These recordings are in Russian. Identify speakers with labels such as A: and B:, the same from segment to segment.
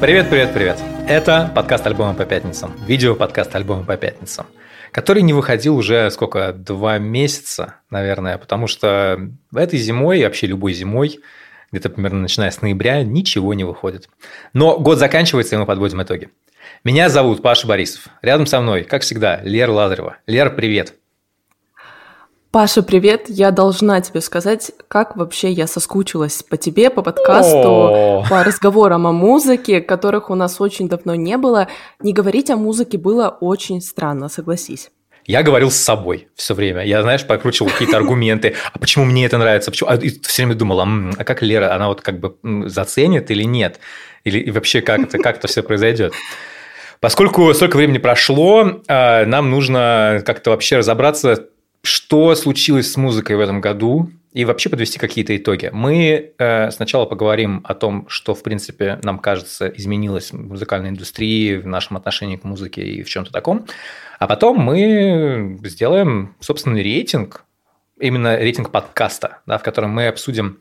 A: Привет, привет, привет. Это подкаст альбома по пятницам. Видео подкаст альбома по пятницам который не выходил уже сколько, два месяца, наверное, потому что этой зимой, вообще любой зимой, где-то примерно начиная с ноября, ничего не выходит. Но год заканчивается, и мы подводим итоги. Меня зовут Паша Борисов. Рядом со мной, как всегда, Лера Лазарева. Лера, привет.
B: Паша, привет. Я должна тебе сказать, как вообще я соскучилась по тебе, по подкасту, по разговорам о музыке, которых у нас очень давно не было. Не говорить о музыке было очень странно, согласись.
A: Я говорил с собой все время. Я, знаешь, прокручивал какие-то аргументы. А почему мне это нравится? Почему? А все время думал, а как Лера, она вот как бы заценит или нет? Или и вообще как это, как это все произойдет? Поскольку столько времени прошло, а, нам нужно как-то вообще разобраться, что случилось с музыкой в этом году и вообще подвести какие-то итоги. Мы э, сначала поговорим о том, что, в принципе, нам кажется, изменилось в музыкальной индустрии, в нашем отношении к музыке и в чем-то таком. А потом мы сделаем собственный рейтинг, именно рейтинг подкаста, да, в котором мы обсудим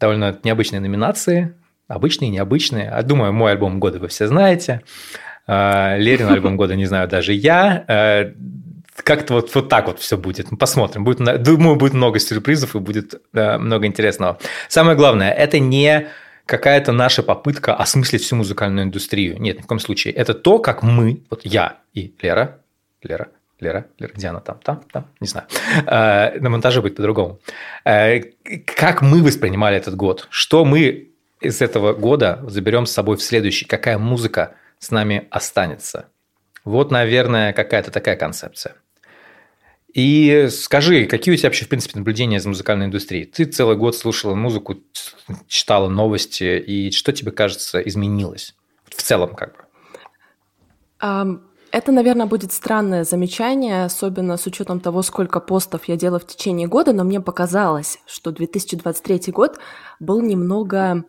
A: довольно необычные номинации, обычные, необычные. А думаю, мой альбом года вы все знаете. Э, Лерин альбом года не знаю даже я. Как-то вот, вот так вот все будет. Посмотрим. Будет, думаю, будет много сюрпризов и будет э, много интересного. Самое главное, это не какая-то наша попытка осмыслить всю музыкальную индустрию. Нет, ни в коем случае. Это то, как мы, вот я и Лера, Лера, Лера, Лера, где она там, там, там, не знаю. Э, на монтаже будет по-другому. Э, как мы воспринимали этот год? Что мы из этого года заберем с собой в следующий? Какая музыка с нами останется? Вот, наверное, какая-то такая концепция. И скажи, какие у тебя вообще, в принципе, наблюдения из музыкальной индустрии? Ты целый год слушала музыку, читала новости, и что тебе кажется изменилось в целом как
B: бы? Это, наверное, будет странное замечание, особенно с учетом того, сколько постов я делала в течение года, но мне показалось, что 2023 год был немного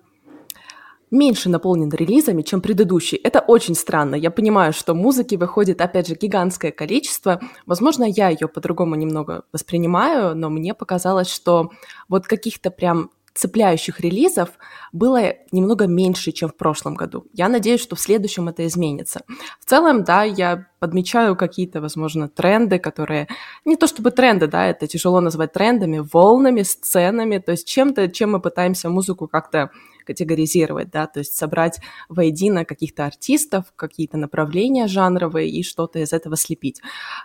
B: меньше наполнен релизами, чем предыдущий. Это очень странно. Я понимаю, что музыки выходит, опять же, гигантское количество. Возможно, я ее по-другому немного воспринимаю, но мне показалось, что вот каких-то прям цепляющих релизов было немного меньше, чем в прошлом году. Я надеюсь, что в следующем это изменится. В целом, да, я подмечаю какие-то, возможно, тренды, которые... Не то чтобы тренды, да, это тяжело назвать трендами, волнами, сценами, то есть чем-то, чем мы пытаемся музыку как-то категоризировать, да, то есть собрать воедино каких-то артистов, какие-то направления жанровые и что-то из этого слепить.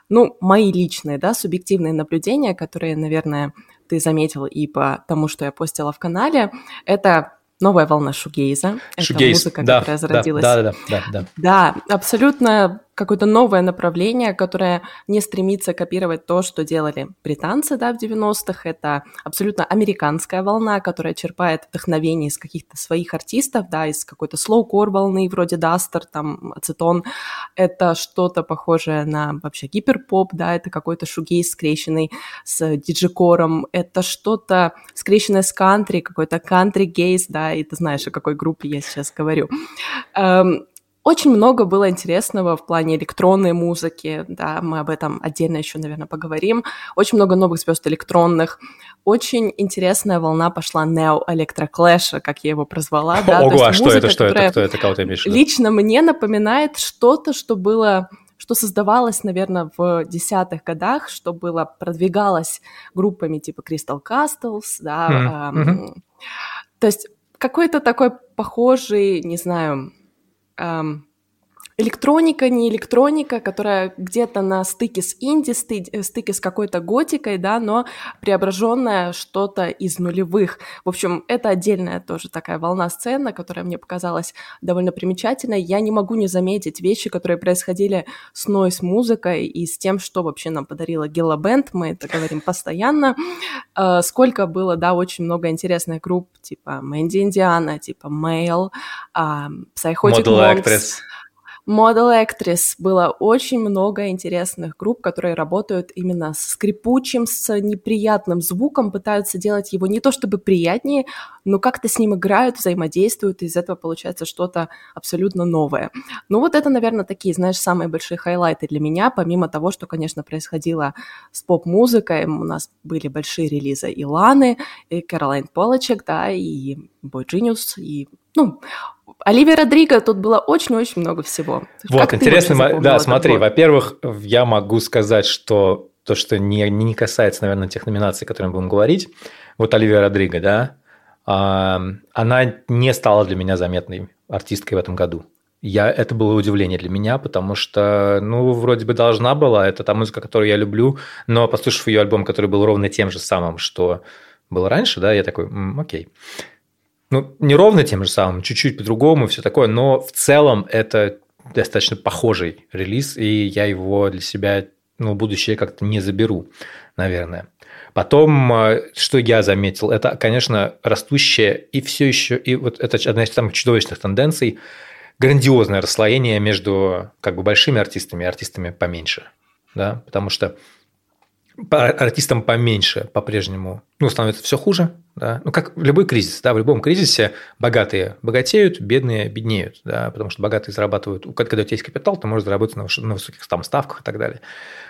B: Ну, мои личные, да, субъективные наблюдения, которые, наверное, ты заметил и по тому, что я постила в канале, это новая волна шугейза.
A: Шугейз,
B: это музыка,
A: да,
B: которая зародилась.
A: Да, да, да, да, да.
B: Да, абсолютно какое-то новое направление, которое не стремится копировать то, что делали британцы да, в 90-х. Это абсолютно американская волна, которая черпает вдохновение из каких-то своих артистов, да, из какой-то слоукор волны, вроде Дастер, там, Ацетон. Это что-то похожее на вообще гиперпоп, да, это какой-то шугейс, скрещенный с диджикором, это что-то скрещенное с кантри, какой-то кантри-гейс, да, и ты знаешь, о какой группе я сейчас говорю. Эм, очень много было интересного в плане электронной музыки, да, мы об этом отдельно еще, наверное, поговорим. Очень много новых звезд электронных. Очень интересная волна пошла Neo Electroклэша, как я его прозвала. Да,
A: Ого, а что музыка, это, что это, кто это, кого ты имеешь в виду?
B: Лично мне напоминает что-то, что было что создавалось, наверное, в десятых годах, что было, продвигалось группами типа Crystal Castles, да, mm-hmm. эм, то есть какой-то такой похожий, не знаю, um, электроника, не электроника, которая где-то на стыке с инди, стыке с какой-то готикой, да, но преображенная что-то из нулевых. В общем, это отдельная тоже такая волна сцена, которая мне показалась довольно примечательной. Я не могу не заметить вещи, которые происходили с нойс-музыкой и с тем, что вообще нам подарила Гелла Бенд, мы это говорим постоянно. Э, сколько было, да, очень много интересных групп, типа Мэнди Индиана, типа Mail, Psychotic Monks. Model Actress было очень много интересных групп, которые работают именно с скрипучим, с неприятным звуком, пытаются делать его не то чтобы приятнее, но как-то с ним играют, взаимодействуют, и из этого получается что-то абсолютно новое. Ну вот это, наверное, такие, знаешь, самые большие хайлайты для меня, помимо того, что, конечно, происходило с поп-музыкой, у нас были большие релизы и Ланы, и Кэролайн Полочек, да, и Boy Genius, и ну, Оливия Родриго тут было очень-очень много всего.
A: Вот, как интересно, да, смотри, во-первых, я могу сказать, что то, что не, не касается, наверное, тех номинаций, о которых мы будем говорить, вот Оливия Родриго, да, она не стала для меня заметной артисткой в этом году. Я, это было удивление для меня, потому что, ну, вроде бы должна была, это та музыка, которую я люблю, но послушав ее альбом, который был ровно тем же самым, что было раньше, да, я такой, м-м, окей. Ну, не ровно тем же самым, чуть-чуть по-другому, все такое, но в целом это достаточно похожий релиз, и я его для себя, ну, будущее как-то не заберу, наверное. Потом, э, что я заметил, это, конечно, растущее и все еще, и вот это одна из самых чудовищных тенденций, грандиозное расслоение между как бы большими артистами и артистами поменьше. Да? Потому что артистам поменьше по-прежнему ну, становится все хуже. Да? Ну, как любой кризис. Да? В любом кризисе богатые богатеют, бедные беднеют. Да? Потому что богатые зарабатывают... Когда у тебя есть капитал, ты можешь заработать на высоких там, ставках и так далее.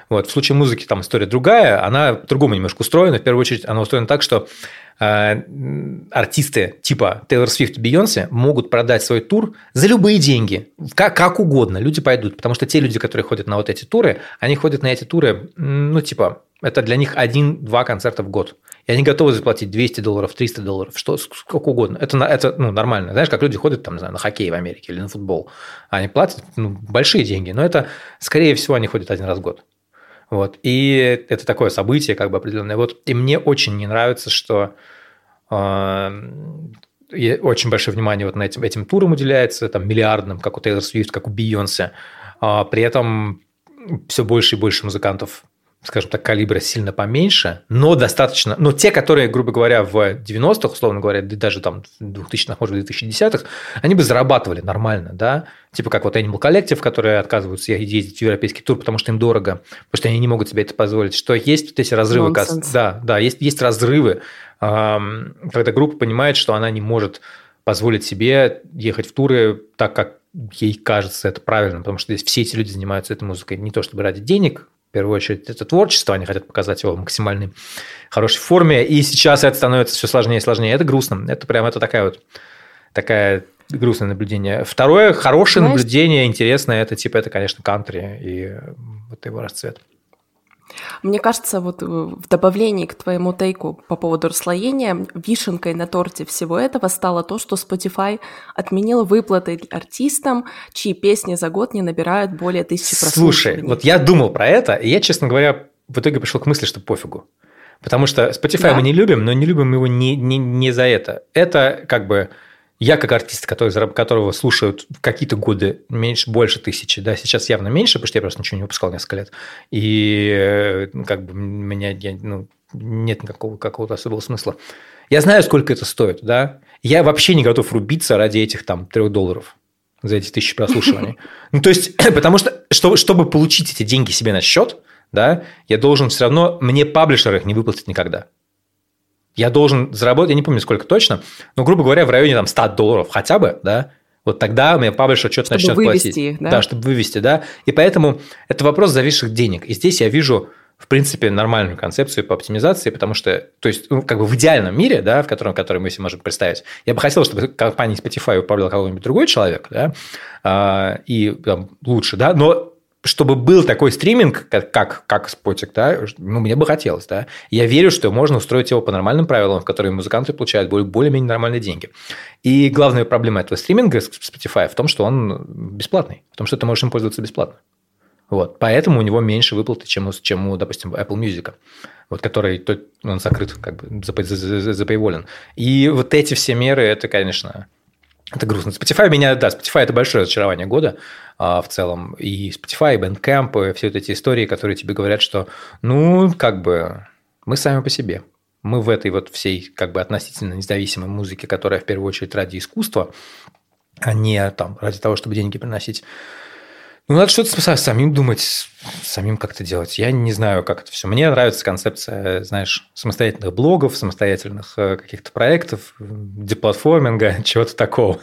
A: Вот. В случае музыки там история другая, она по-другому немножко устроена. В первую очередь, она устроена так, что э, артисты типа Тейлор Свифт и Бейонсе могут продать свой тур за любые деньги, как, как угодно. Люди пойдут, потому что те люди, которые ходят на вот эти туры, они ходят на эти туры, ну, типа, это для них один-два концерта в год. И они готовы заплатить 200 долларов, 300 долларов, что сколько угодно. Это, это ну, нормально. Знаешь, как люди ходят там, не знаю, на хоккей в Америке или на футбол. Они платят ну, большие деньги, но это, скорее всего, они ходят один раз в год. Вот. И это такое событие как бы определенное. Вот. И мне очень не нравится, что э, очень большое внимание вот на этим, этим турам уделяется, там, миллиардным, как у Тейлор Свифт, как у Бейонсе. А при этом все больше и больше музыкантов скажем так, калибра сильно поменьше, но достаточно, но те, которые, грубо говоря, в 90-х, условно говоря, даже там в 2000-х, может быть, 2010-х, они бы зарабатывали нормально, да, типа как вот Animal Collective, которые отказываются ездить в европейский тур, потому что им дорого, потому что они не могут себе это позволить, что есть вот эти разрывы, Nonsense. да, да, есть, есть разрывы, когда группа понимает, что она не может позволить себе ехать в туры так, как ей кажется это правильно, потому что здесь все эти люди занимаются этой музыкой не то чтобы ради денег, в первую очередь, это творчество, они хотят показать его в максимальной хорошей форме, и сейчас это становится все сложнее и сложнее. Это грустно. Это прям это такая вот такая грустное наблюдение. Второе хорошее Знаешь, наблюдение, интересное, это типа это, конечно, кантри и вот его расцвет.
B: Мне кажется, вот э, в добавлении к твоему тейку по поводу расслоения, вишенкой на торте всего этого стало то, что Spotify отменил выплаты артистам, чьи песни за год не набирают более тысячи
A: прослушиваний. Слушай, вот я думал про это, и я, честно говоря, в итоге пришел к мысли, что пофигу. Потому что Spotify да? мы не любим, но не любим его не, не, не за это. Это как бы я как артист, который, которого слушают в какие-то годы меньше, больше тысячи, да, сейчас явно меньше, потому что я просто ничего не выпускал несколько лет. И э, как бы меня я, ну, нет никакого какого-то особого смысла. Я знаю, сколько это стоит, да. Я вообще не готов рубиться ради этих там трех долларов за эти тысячи прослушиваний. Ну, то есть, потому что, чтобы, чтобы получить эти деньги себе на счет, да, я должен все равно, мне паблишер их не выплатит никогда я должен заработать, я не помню сколько точно, но, грубо говоря, в районе там 100 долларов хотя бы, да, вот тогда мне паблишер что-то начнет платить. Их, да? да, чтобы вывести, да. И поэтому это вопрос зависших денег. И здесь я вижу, в принципе, нормальную концепцию по оптимизации, потому что, то есть, ну, как бы в идеальном мире, да, в котором, который мы себе можем представить, я бы хотел, чтобы компанией Spotify управлял какой-нибудь другой человек, да, а, и там, лучше, да, но чтобы был такой стриминг, как, как, Спотик, да, ну, мне бы хотелось, да. Я верю, что можно устроить его по нормальным правилам, в которые музыканты получают более-менее нормальные деньги. И главная проблема этого стриминга Spotify в том, что он бесплатный, в том, что ты можешь им пользоваться бесплатно. Вот. Поэтому у него меньше выплаты, чем чем у, допустим, Apple Music, вот, который он закрыт, как бы запейволен. И вот эти все меры, это, конечно, это грустно. Spotify меня, да, Spotify это большое разочарование года а, в целом. И Spotify, и Bandcamp, и все вот эти истории, которые тебе говорят, что, ну, как бы, мы сами по себе. Мы в этой вот всей, как бы, относительно независимой музыке, которая в первую очередь ради искусства, а не там ради того, чтобы деньги приносить. Ну, надо что-то самим думать, самим как-то делать. Я не знаю, как это все. Мне нравится концепция, знаешь, самостоятельных блогов, самостоятельных э, каких-то проектов, деплатформинга, чего-то такого.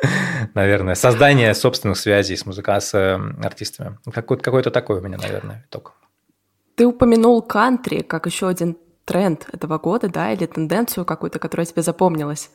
A: Наверное, создание собственных связей с музыкантами, с э, артистами. Какой-то, какой-то такой у меня, наверное, итог.
B: Ты упомянул кантри как еще один тренд этого года, да, или тенденцию какую-то, которая тебе запомнилась.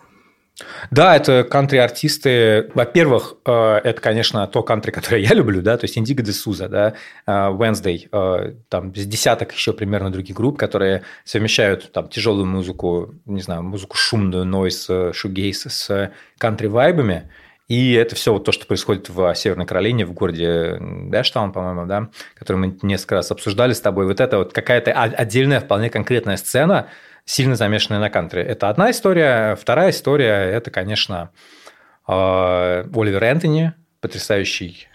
A: Да, это кантри-артисты. Во-первых, э, это, конечно, то кантри, которое я люблю, да, то есть Индиго де Суза, да, э, Wednesday, э, там с десяток еще примерно других групп, которые совмещают там тяжелую музыку, не знаю, музыку шумную, нойс, шугейс с кантри-вайбами, и это все вот то, что происходит в Северной Каролине, в городе Дэштаун, по-моему, да, который мы несколько раз обсуждали с тобой. Вот это вот какая-то отдельная, вполне конкретная сцена – сильно замешанные на кантри. Это одна история. Вторая история – это, конечно, а, Оливер Энтони, потрясающий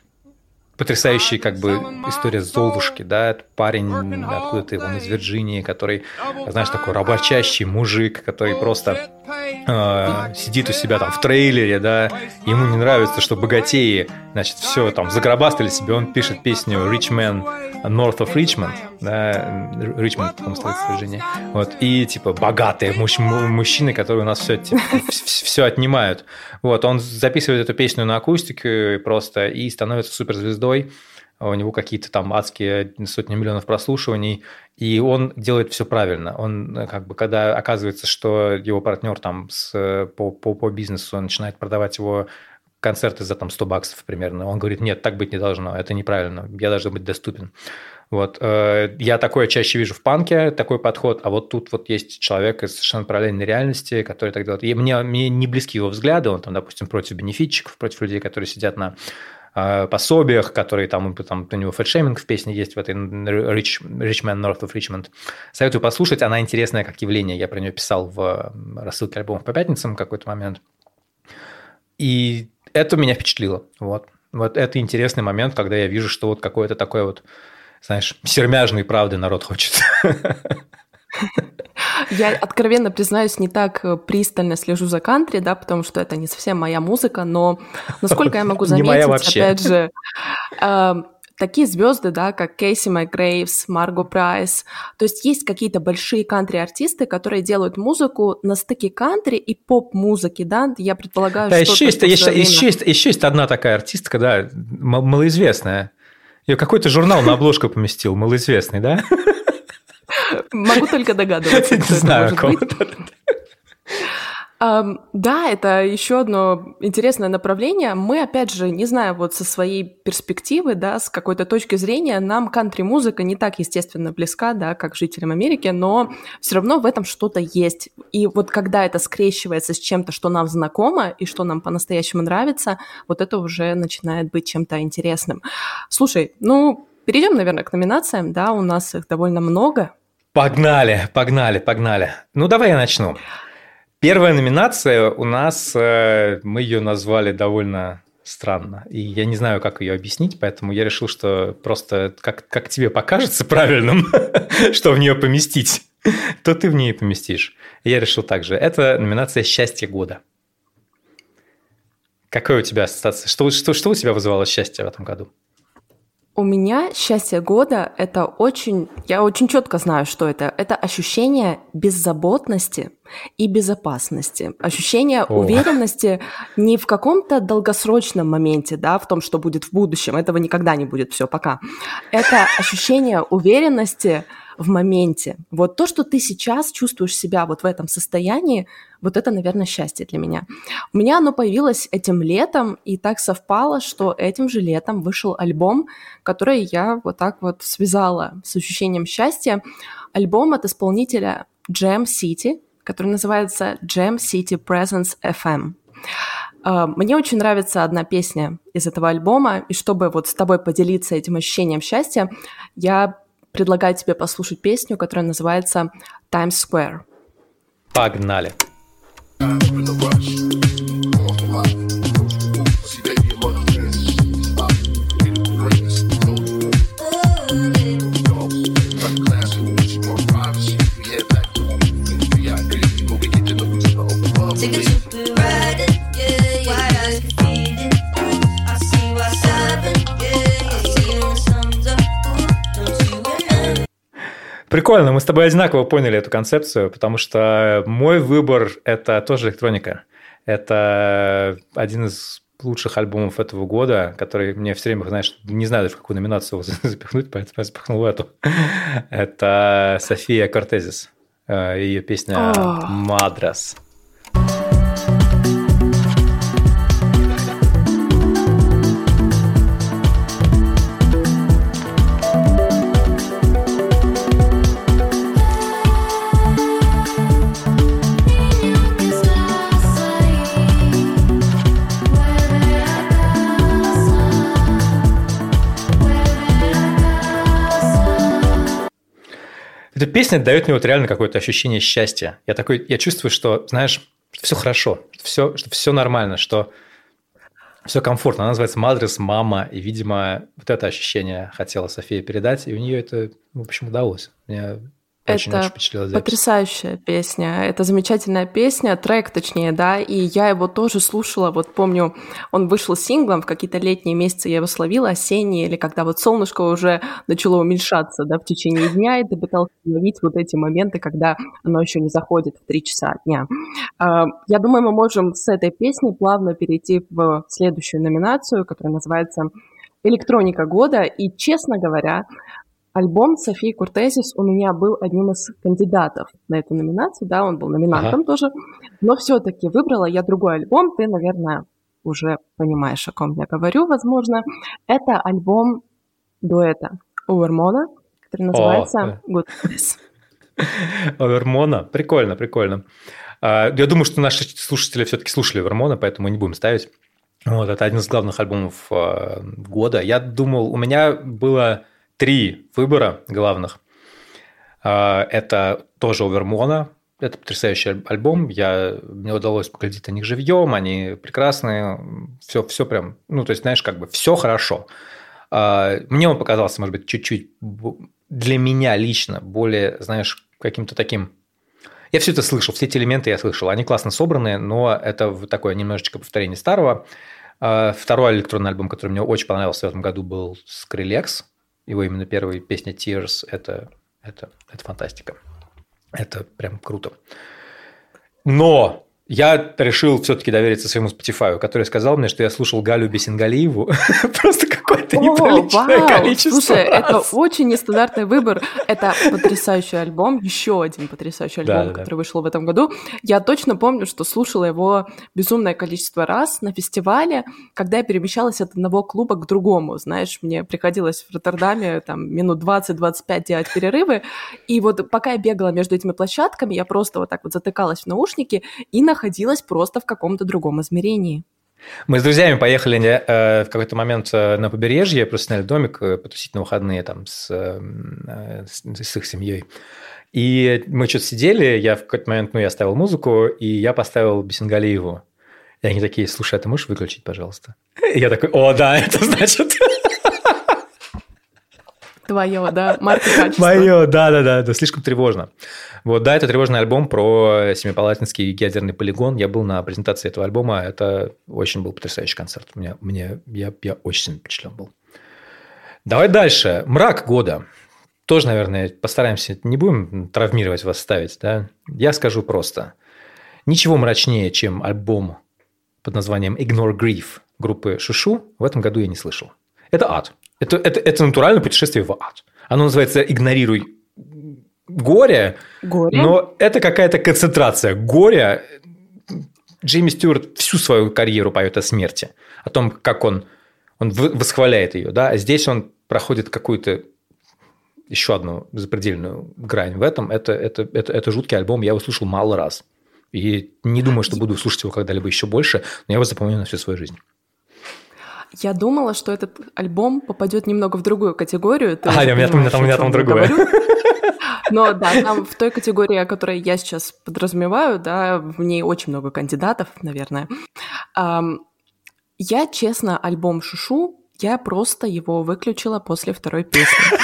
A: потрясающая как бы история Золушки, да, это парень откуда-то он из Вирджинии, который, знаешь, такой рабочащий мужик, который просто э, сидит у себя там в трейлере, да, ему не нравится, что богатеи, значит, все там загробастали себе, он пишет песню Rich Man North of Richmond, да, Richmond, по-моему, столица Вирджинии, вот, и типа богатые муж, мужчины, которые у нас все, типа, все отнимают, вот, он записывает эту песню на акустику просто и становится суперзвездой, у него какие-то там адские сотни миллионов прослушиваний, и он делает все правильно. Он как бы, когда оказывается, что его партнер там с, по, по, по бизнесу начинает продавать его концерты за там 100 баксов примерно, он говорит, нет, так быть не должно, это неправильно, я должен быть доступен. Вот. Э, я такое чаще вижу в панке, такой подход, а вот тут вот есть человек из совершенно параллельной реальности, который так делает. И мне, мне не близки его взгляды, он там, допустим, против бенефитчиков, против людей, которые сидят на э, пособиях, которые там, там у него фэтшейминг в песне есть в этой Rich, Richmond, North of Richmond. Советую послушать, она интересная как явление. Я про нее писал в рассылке альбомов по пятницам какой-то момент. И это меня впечатлило. Вот. Вот это интересный момент, когда я вижу, что вот какое-то такое вот знаешь, сермяжной правды народ хочет.
B: Я откровенно признаюсь, не так э, пристально слежу за кантри, да, потому что это не совсем моя музыка, но насколько я могу заметить, опять же, э, такие звезды, да, как Кейси Макгрейвс, Марго Прайс, то есть есть какие-то большие кантри-артисты, которые делают музыку на стыке кантри и поп-музыки, да, я предполагаю,
A: да, что... Еще есть, еще, еще, есть, еще есть одна такая артистка, да, малоизвестная, ее какой-то журнал на обложку поместил, малоизвестный, да?
B: Могу только догадываться. Не знаю, кого-то. Um, да, это еще одно интересное направление. Мы, опять же, не знаю, вот со своей перспективы, да, с какой-то точки зрения, нам кантри-музыка не так, естественно, близка, да, как жителям Америки, но все равно в этом что-то есть. И вот когда это скрещивается с чем-то, что нам знакомо и что нам по-настоящему нравится, вот это уже начинает быть чем-то интересным. Слушай, ну, перейдем, наверное, к номинациям, да, у нас их довольно много.
A: Погнали, погнали, погнали. Ну, давай я начну. Первая номинация у нас, э, мы ее назвали довольно странно. И я не знаю, как ее объяснить, поэтому я решил, что просто как, как тебе покажется правильным, что в нее поместить, то ты в нее поместишь. Я решил также. Это номинация «Счастье года». Какая у тебя ассоциация? Что, что, что у тебя вызывало счастье в этом году?
B: У меня счастье года – это очень… Я очень четко знаю, что это. Это ощущение беззаботности и безопасности. Ощущение О. уверенности не в каком-то долгосрочном моменте, да, в том, что будет в будущем. Этого никогда не будет, все, пока. Это ощущение уверенности – в моменте. Вот то, что ты сейчас чувствуешь себя вот в этом состоянии, вот это, наверное, счастье для меня. У меня оно появилось этим летом, и так совпало, что этим же летом вышел альбом, который я вот так вот связала с ощущением счастья. Альбом от исполнителя Jam City, который называется Jam City Presence FM. А, мне очень нравится одна песня из этого альбома, и чтобы вот с тобой поделиться этим ощущением счастья, я предлагаю тебе послушать песню, которая называется Times Square.
A: Погнали! Прикольно, мы с тобой одинаково поняли эту концепцию, потому что мой выбор – это тоже электроника. Это один из лучших альбомов этого года, который мне все время, знаешь, не знаю, в какую номинацию запихнуть, поэтому запихнул в эту. Это София Кортезис, э, ее песня «Мадрас». Oh. Эта песня дает мне вот реально какое-то ощущение счастья. Я такой, я чувствую, что, знаешь, все хорошо, все, что все нормально, что все комфортно. Она называется «Мадрес Мама», и, видимо, вот это ощущение хотела София передать, и у нее это, в общем, удалось. Мне очень,
B: это очень потрясающая песня, это замечательная песня, трек точнее, да, и я его тоже слушала, вот помню, он вышел синглом, в какие-то летние месяцы я его словила, осенние, или когда вот солнышко уже начало уменьшаться, да, в течение дня, и ты пытался ловить вот эти моменты, когда оно еще не заходит в 3 часа дня. А, я думаю, мы можем с этой песни плавно перейти в следующую номинацию, которая называется «Электроника года», и, честно говоря, Альбом Софии Куртезис у меня был одним из кандидатов на эту номинацию, да, он был номинантом ага. тоже, но все-таки выбрала я другой альбом, ты, наверное, уже понимаешь, о ком я говорю, возможно. Это альбом дуэта Увермона, который называется о, Good Place.
A: Увермона, прикольно, прикольно. А, я думаю, что наши слушатели все-таки слушали Увермона, поэтому не будем ставить. Вот, это один из главных альбомов а, года. Я думал, у меня было три выбора главных. А, это тоже Овермона, это потрясающий альбом. Я, мне удалось поглядеть на них живьем, они прекрасные. Все, все прям, ну, то есть, знаешь, как бы все хорошо. А, мне он показался, может быть, чуть-чуть для меня лично более, знаешь, каким-то таким... Я все это слышал, все эти элементы я слышал. Они классно собраны, но это такое немножечко повторение старого. А, второй электронный альбом, который мне очень понравился в этом году, был Skrillex его именно первая песня Tears это, это, это фантастика. Это прям круто. Но я решил все-таки довериться своему Spotify, который сказал мне, что я слушал Галю Бесингалиеву просто какое-то неприличное вау. количество
B: Слушай,
A: раз.
B: это очень нестандартный выбор. Это потрясающий альбом, еще один потрясающий альбом, да, который да. вышел в этом году. Я точно помню, что слушала его безумное количество раз на фестивале, когда я перемещалась от одного клуба к другому. Знаешь, мне приходилось в Роттердаме там минут 20-25 делать перерывы, и вот пока я бегала между этими площадками, я просто вот так вот затыкалась в наушники и на находилась просто в каком-то другом измерении.
A: Мы с друзьями поехали э, в какой-то момент э, на побережье, просто сняли домик, э, потусить на выходные там с, с, с их семьей. И мы что-то сидели, я в какой-то момент, ну, я ставил музыку, и я поставил Бесенгалиеву. И они такие, слушай, а ты можешь выключить, пожалуйста? И я такой, о, да, это значит...
B: Твое, да, качества.
A: Мое, да-да-да, да, слишком тревожно. Вот, да, это тревожный альбом про Семипалатинский ядерный полигон. Я был на презентации этого альбома. Это очень был потрясающий концерт. Мне, мне, я, я очень впечатлен был. Давай дальше. Мрак года. Тоже, наверное, постараемся, не будем травмировать вас ставить, да? Я скажу просто. Ничего мрачнее, чем альбом под названием Ignore Grief группы Шушу в этом году я не слышал. Это ад. Это, это, это натуральное путешествие в ад. Оно называется «Игнорируй горе, горе, но это какая-то концентрация горя. Джейми Стюарт всю свою карьеру поет о смерти, о том, как он, он восхваляет ее, да, а здесь он проходит какую-то еще одну запредельную грань в этом. Это, это, это, это жуткий альбом, я его слушал мало раз. И не думаю, что буду слушать его когда-либо еще больше, но я его запомню на всю свою жизнь.
B: Я думала, что этот альбом попадет немного в другую категорию.
A: Ты а, меня, там, у меня там, у меня там другое.
B: Но да, там в той категории, о которой я сейчас подразумеваю, да, в ней очень много кандидатов, наверное. Я, честно, альбом Шушу, я просто его выключила после второй песни.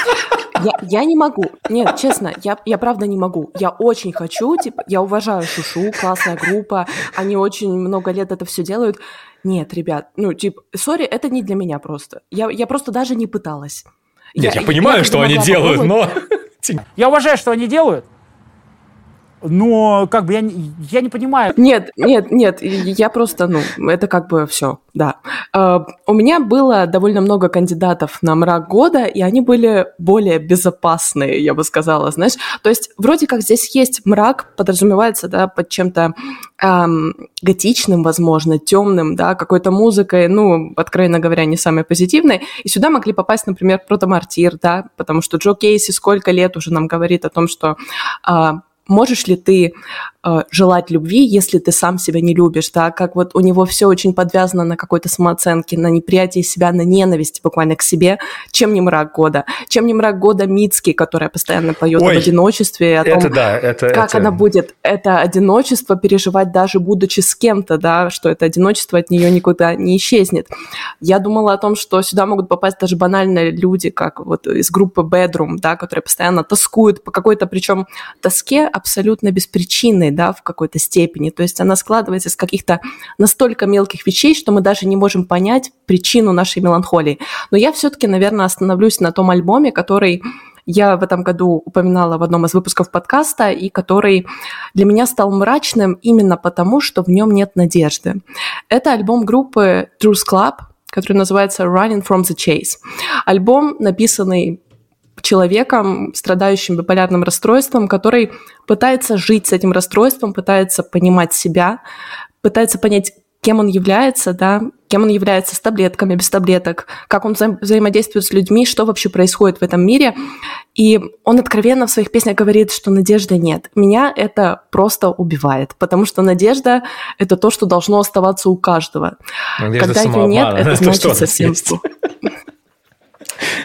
B: Я, я не могу. Нет, честно, я, я правда не могу. Я очень хочу, типа, я уважаю Шушу, классная группа, они очень много лет это все делают. Нет, ребят, ну, типа, сори, это не для меня просто. Я, я просто даже не пыталась.
A: Нет, я, я понимаю, я, что они делают, но...
C: Я уважаю, что они делают, но как бы я, я не понимаю.
B: Нет, нет, нет, я просто, ну, это как бы все, да. Uh, у меня было довольно много кандидатов на мрак года, и они были более безопасные, я бы сказала, знаешь. То есть вроде как здесь есть мрак, подразумевается, да, под чем-то эм, готичным, возможно, темным, да, какой-то музыкой, ну, откровенно говоря, не самой позитивной. И сюда могли попасть, например, Протомартир, да, потому что Джо Кейси сколько лет уже нам говорит о том, что э, можешь ли ты желать любви, если ты сам себя не любишь, да, как вот у него все очень подвязано на какой-то самооценке, на неприятии себя, на ненависти буквально к себе, чем не мрак года, чем не мрак года Мицки, которая постоянно поет Ой, об одиночестве, о том, это да, это, как это... она будет это одиночество переживать даже будучи с кем-то, да, что это одиночество от нее никуда не исчезнет. Я думала о том, что сюда могут попасть даже банальные люди, как вот из группы Bedroom, да, которые постоянно тоскуют по какой-то, причем тоске абсолютно беспричинной, да, в какой-то степени. То есть она складывается из каких-то настолько мелких вещей, что мы даже не можем понять причину нашей меланхолии. Но я все-таки, наверное, остановлюсь на том альбоме, который я в этом году упоминала в одном из выпусков подкаста, и который для меня стал мрачным именно потому, что в нем нет надежды. Это альбом группы Truth Club, который называется Running from the Chase. Альбом, написанный человеком, страдающим биполярным расстройством, который пытается жить с этим расстройством, пытается понимать себя, пытается понять, кем он является, да, кем он является с таблетками, без таблеток, как он вза- взаимодействует с людьми, что вообще происходит в этом мире. И он откровенно в своих песнях говорит, что надежды нет. Меня это просто убивает, потому что надежда — это то, что должно оставаться у каждого. Надежда Когда ее нет, это значит совсем плохо.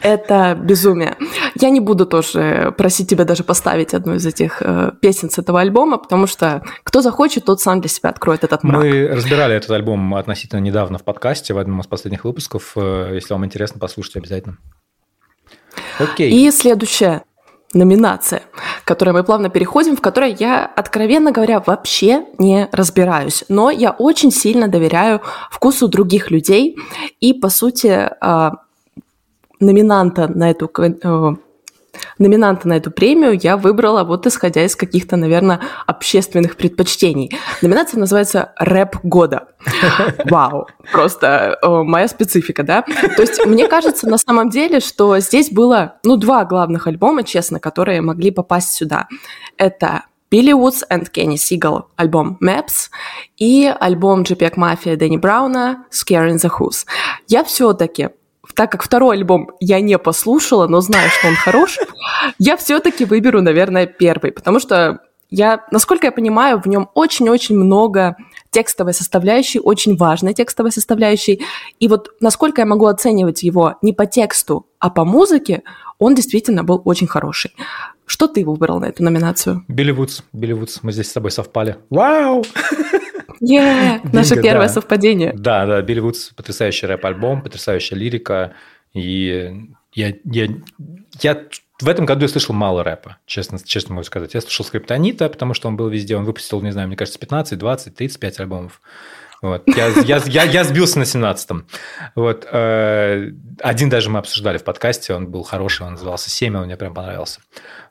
B: Это безумие. Я не буду тоже просить тебя даже поставить одну из этих э, песен с этого альбома, потому что кто захочет, тот сам для себя откроет этот мрак.
A: Мы разбирали этот альбом относительно недавно в подкасте, в одном из последних выпусков. Э, если вам интересно, послушайте обязательно.
B: Окей. И следующая номинация, к которой мы плавно переходим, в которой я, откровенно говоря, вообще не разбираюсь. Но я очень сильно доверяю вкусу других людей. И, по сути, а, номинанта на эту э, номинанта на эту премию я выбрала вот исходя из каких-то, наверное, общественных предпочтений. Номинация называется «Рэп года». Вау, просто о, моя специфика, да? То есть мне кажется на самом деле, что здесь было, ну, два главных альбома, честно, которые могли попасть сюда. Это Билли Вудс и Кенни Сигал альбом Maps и альбом JPEG Mafia Дэнни Брауна Scaring the Who's. Я все-таки так как второй альбом я не послушала, но знаю, что он хорош, я все-таки выберу, наверное, первый, потому что я, насколько я понимаю, в нем очень-очень много текстовой составляющей, очень важной текстовой составляющей. И вот насколько я могу оценивать его не по тексту, а по музыке, он действительно был очень хороший. Что ты выбрал на эту номинацию?
A: Билли Вудс. Билли Вудс. Мы здесь с тобой совпали. Вау!
B: Yeah, наше первое да. совпадение.
A: Да, да, Билли Вудс потрясающий рэп-альбом, потрясающая лирика. И я, я, я в этом году я слышал мало рэпа, честно, честно могу сказать. Я слушал Скриптонита, потому что он был везде. Он выпустил, не знаю, мне кажется, 15, 20, 35 альбомов. Вот. Я, я, я, я сбился на 17-м. Вот. Э, один даже мы обсуждали в подкасте, он был хороший, он назывался «Семя», он мне прям понравился.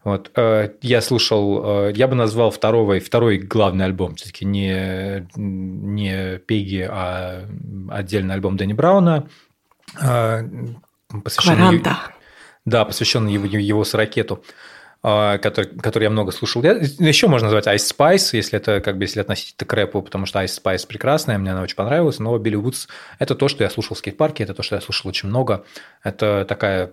A: Вот. Э, я слушал, э, я бы назвал второй, второй главный альбом, все-таки не, не Пеги, а отдельный альбом Дэнни Брауна.
B: Посвященный,
A: да, посвященный его, его с ракету. Который, который я много слушал. Я, еще можно назвать Ice Spice, если это как бы если относить это к рэпу, потому что Ice Spice прекрасная, мне она очень понравилась, но Билли Вудс – это то, что я слушал в скейт-парке, это то, что я слушал очень много. Это такая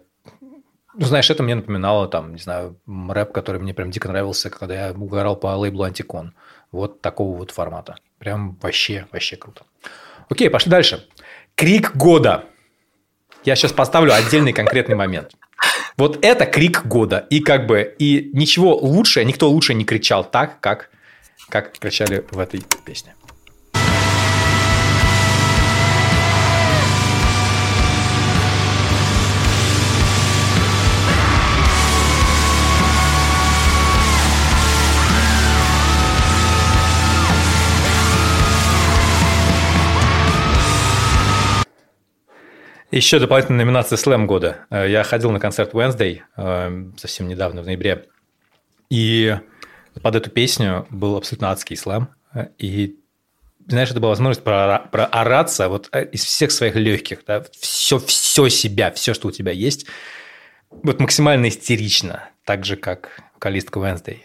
A: ну, знаешь, это мне напоминало, там, не знаю, рэп, который мне прям дико нравился, когда я угорал по лейблу Антикон. Вот такого вот формата. Прям вообще, вообще круто. Окей, пошли дальше. Крик года. Я сейчас поставлю отдельный конкретный момент. Вот это крик года. И как бы, и ничего лучше, никто лучше не кричал так, как, как кричали в этой песне. Еще дополнительная номинация Slam года. Э, я ходил на концерт Wednesday э, совсем недавно, в ноябре. И под эту песню был абсолютно адский слэм. И знаешь, это была возможность проораться вот э, из всех своих легких, да, все, все себя, все, что у тебя есть, вот максимально истерично, так же, как вокалистка Wednesday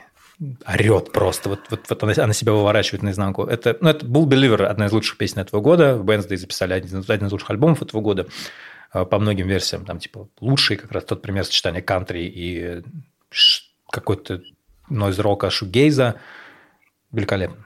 A: орет просто. Вот, вот, вот она, она себя выворачивает наизнанку. Это, ну, это Bull Believer, одна из лучших песен этого года. Wednesday записали один, один из лучших альбомов этого года э, по многим версиям. Там, типа, лучший как раз тот пример сочетания кантри и какой-то нойз-рока, шугейза. Великолепно.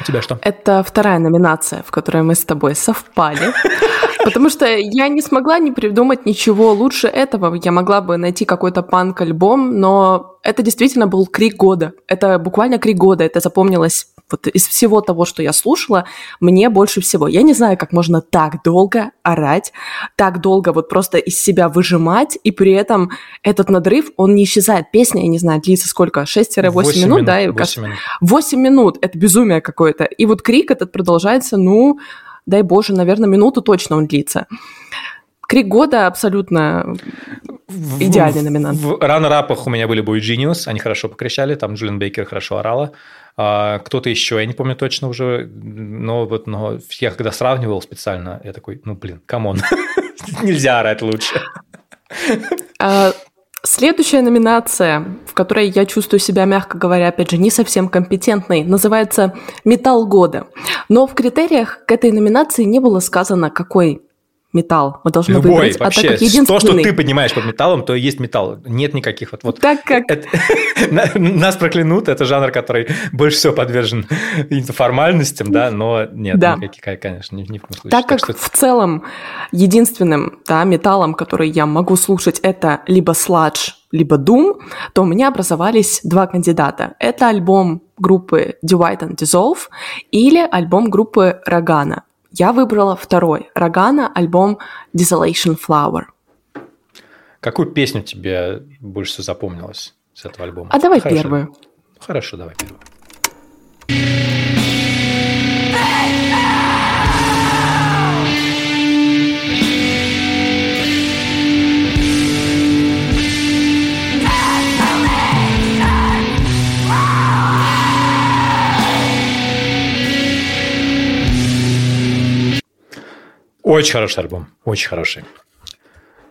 A: У тебя что?
B: Это вторая номинация, в которой мы с тобой совпали. Потому что я не смогла не придумать ничего лучше этого. Я могла бы найти какой-то панк-альбом, но это действительно был крик года. Это буквально крик года. Это запомнилось вот из всего того, что я слушала, мне больше всего. Я не знаю, как можно так долго орать, так долго вот просто из себя выжимать, и при этом этот надрыв, он не исчезает. Песня, я не знаю, длится сколько? 6-8 минут, минут, да? 8 минут. 8 минут. Это безумие какое-то. И вот крик этот продолжается, ну, дай боже, наверное, минуту точно он длится. Крик года абсолютно в, идеальный номинант.
A: В, в раннерапах у меня были Boy Genius, они хорошо покричали, там Джулиан Бейкер хорошо орала. А, кто-то еще, я не помню точно уже, но вот но я когда сравнивал специально, я такой, ну блин, come on, нельзя орать лучше.
B: Следующая номинация, в которой я чувствую себя, мягко говоря, опять же, не совсем компетентной, называется «Металл года». Но в критериях к этой номинации не было сказано, какой металл. Мы должны
A: Любой,
B: выбрать.
A: Вообще, а так как единственный... То, что ты понимаешь под металлом, то и есть металл. Нет никаких вот... вот
B: так как...
A: Это, нас проклянут, это жанр, который больше всего подвержен формальностям, да, но нет, да. никаких, конечно, ни, ни в коем
B: случае. Так, так как что... в целом единственным да, металлом, который я могу слушать, это либо Sludge, либо Doom, то у меня образовались два кандидата. Это альбом группы Divide and Dissolve или альбом группы Ragana. Я выбрала второй. Рогана, альбом Desolation Flower.
A: Какую песню тебе больше всего запомнилась с этого альбома?
B: А давай Хорошо. первую.
A: Хорошо, давай первую. Очень хороший альбом, очень хороший.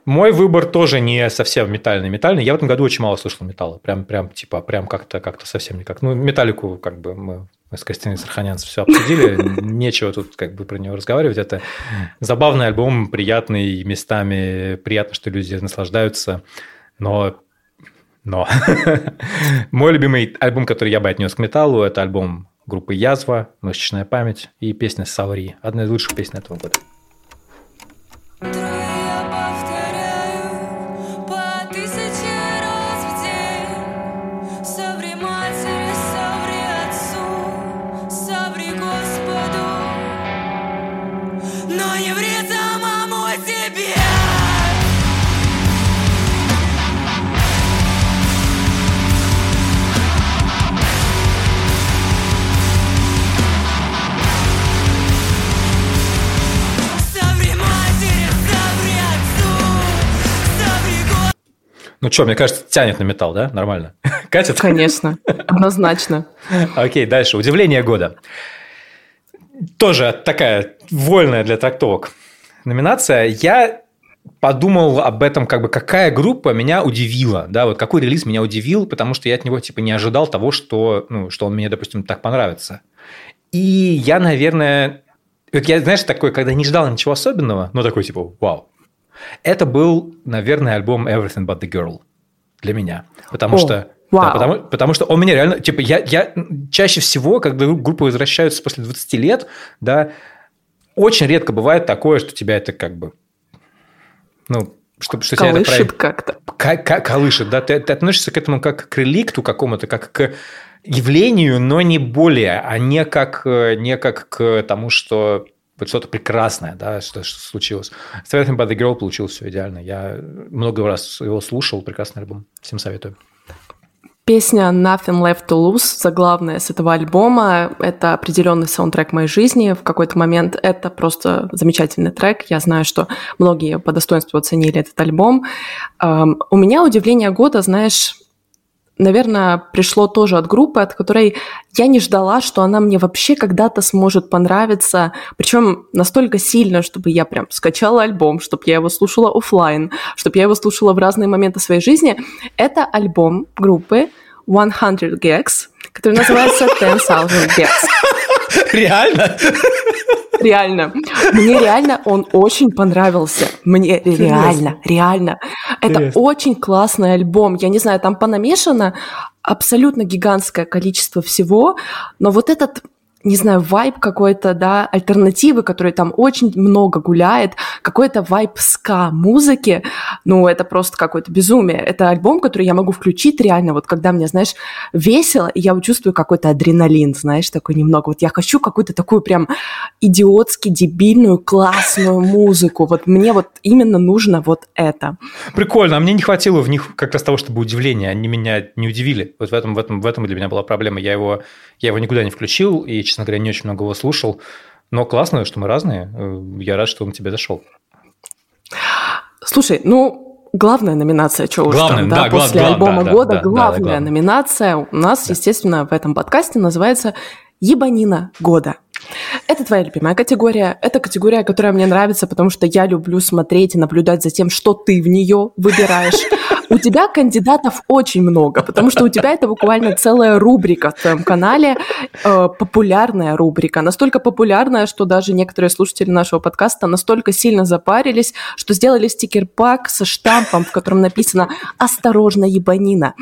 A: Мой выбор тоже не совсем метальный. Метальный. Я в этом году очень мало слушал металла. Прям, прям, типа, прям как-то, как-то совсем никак. Ну, металлику, как бы, мы, мы с Костяной Сарханянцем все обсудили. Нечего тут, как бы, про него разговаривать. Это забавный альбом, приятный местами. Приятно, что люди наслаждаются. Но но мой любимый альбом, который я бы отнес к металлу, это альбом группы Язва, Мышечная память и песня Саври. Одна из лучших песен этого года. Bye. Ну что, мне кажется, тянет на металл, да? Нормально. Катит?
B: Конечно, однозначно.
A: Окей, дальше. Удивление года. Тоже такая вольная для трактовок номинация. Я подумал об этом, как бы какая группа меня удивила, да, вот какой релиз меня удивил, потому что я от него типа не ожидал того, что, ну, что он мне, допустим, так понравится. И я, наверное, я, знаешь, такой, когда не ждал ничего особенного, но такой типа, вау, это был, наверное, альбом Everything But The Girl для меня. Потому О, что... Вау. Да, потому, потому что он меня реально... Типа, я, я чаще всего, когда группы возвращаются после 20 лет, да, очень редко бывает такое, что тебя это как бы... Ну, что, что
B: колышет тебя это как-то.
A: Как, колышет, да. Ты, ты относишься к этому как к реликту какому-то, как к явлению, но не более, а не как, не как к тому, что вот что-то прекрасное, да, что, что случилось. Everything But The Girl получилось все идеально. Я много раз его слушал, прекрасный альбом. Всем советую.
B: Песня Nothing Left to Lose, заглавная с этого альбома, это определенный саундтрек моей жизни. В какой-то момент это просто замечательный трек. Я знаю, что многие по достоинству оценили этот альбом. У меня удивление года, знаешь, наверное, пришло тоже от группы, от которой я не ждала, что она мне вообще когда-то сможет понравиться, причем настолько сильно, чтобы я прям скачала альбом, чтобы я его слушала офлайн, чтобы я его слушала в разные моменты своей жизни. Это альбом группы 100 Gags, который называется 10,000 Gags.
A: Реально?
B: Реально. Мне реально он очень понравился. Мне реально, реально. Это очень классный альбом. Я не знаю, там понамешано абсолютно гигантское количество всего, но вот этот не знаю, вайб какой-то, да, альтернативы, который там очень много гуляет, какой-то вайб ска музыки, ну, это просто какое-то безумие. Это альбом, который я могу включить реально, вот когда мне, знаешь, весело, и я чувствую какой-то адреналин, знаешь, такой немного. Вот я хочу какую-то такую прям идиотски дебильную, классную музыку. Вот мне вот именно нужно вот это.
A: Прикольно, а мне не хватило в них как раз того, чтобы удивления. Они меня не удивили. Вот в этом, в этом, в этом для меня была проблема. Я его, я его никуда не включил, и, честно говоря, не очень много его слушал. Но классно, что мы разные. Э, я рад, что он тебе зашел.
B: Слушай, ну, главная номинация, что уж там, да, да после глав, альбома да, года, да, главная да, да, номинация у нас, да. естественно, в этом подкасте называется «Ебанина года». Это твоя любимая категория. Это категория, которая мне нравится, потому что я люблю смотреть и наблюдать за тем, что ты в нее выбираешь. У тебя кандидатов очень много, потому что у тебя это буквально целая рубрика в твоем канале, э, популярная рубрика, настолько популярная, что даже некоторые слушатели нашего подкаста настолько сильно запарились, что сделали стикер-пак со штампом, в котором написано «Осторожно, ебанина».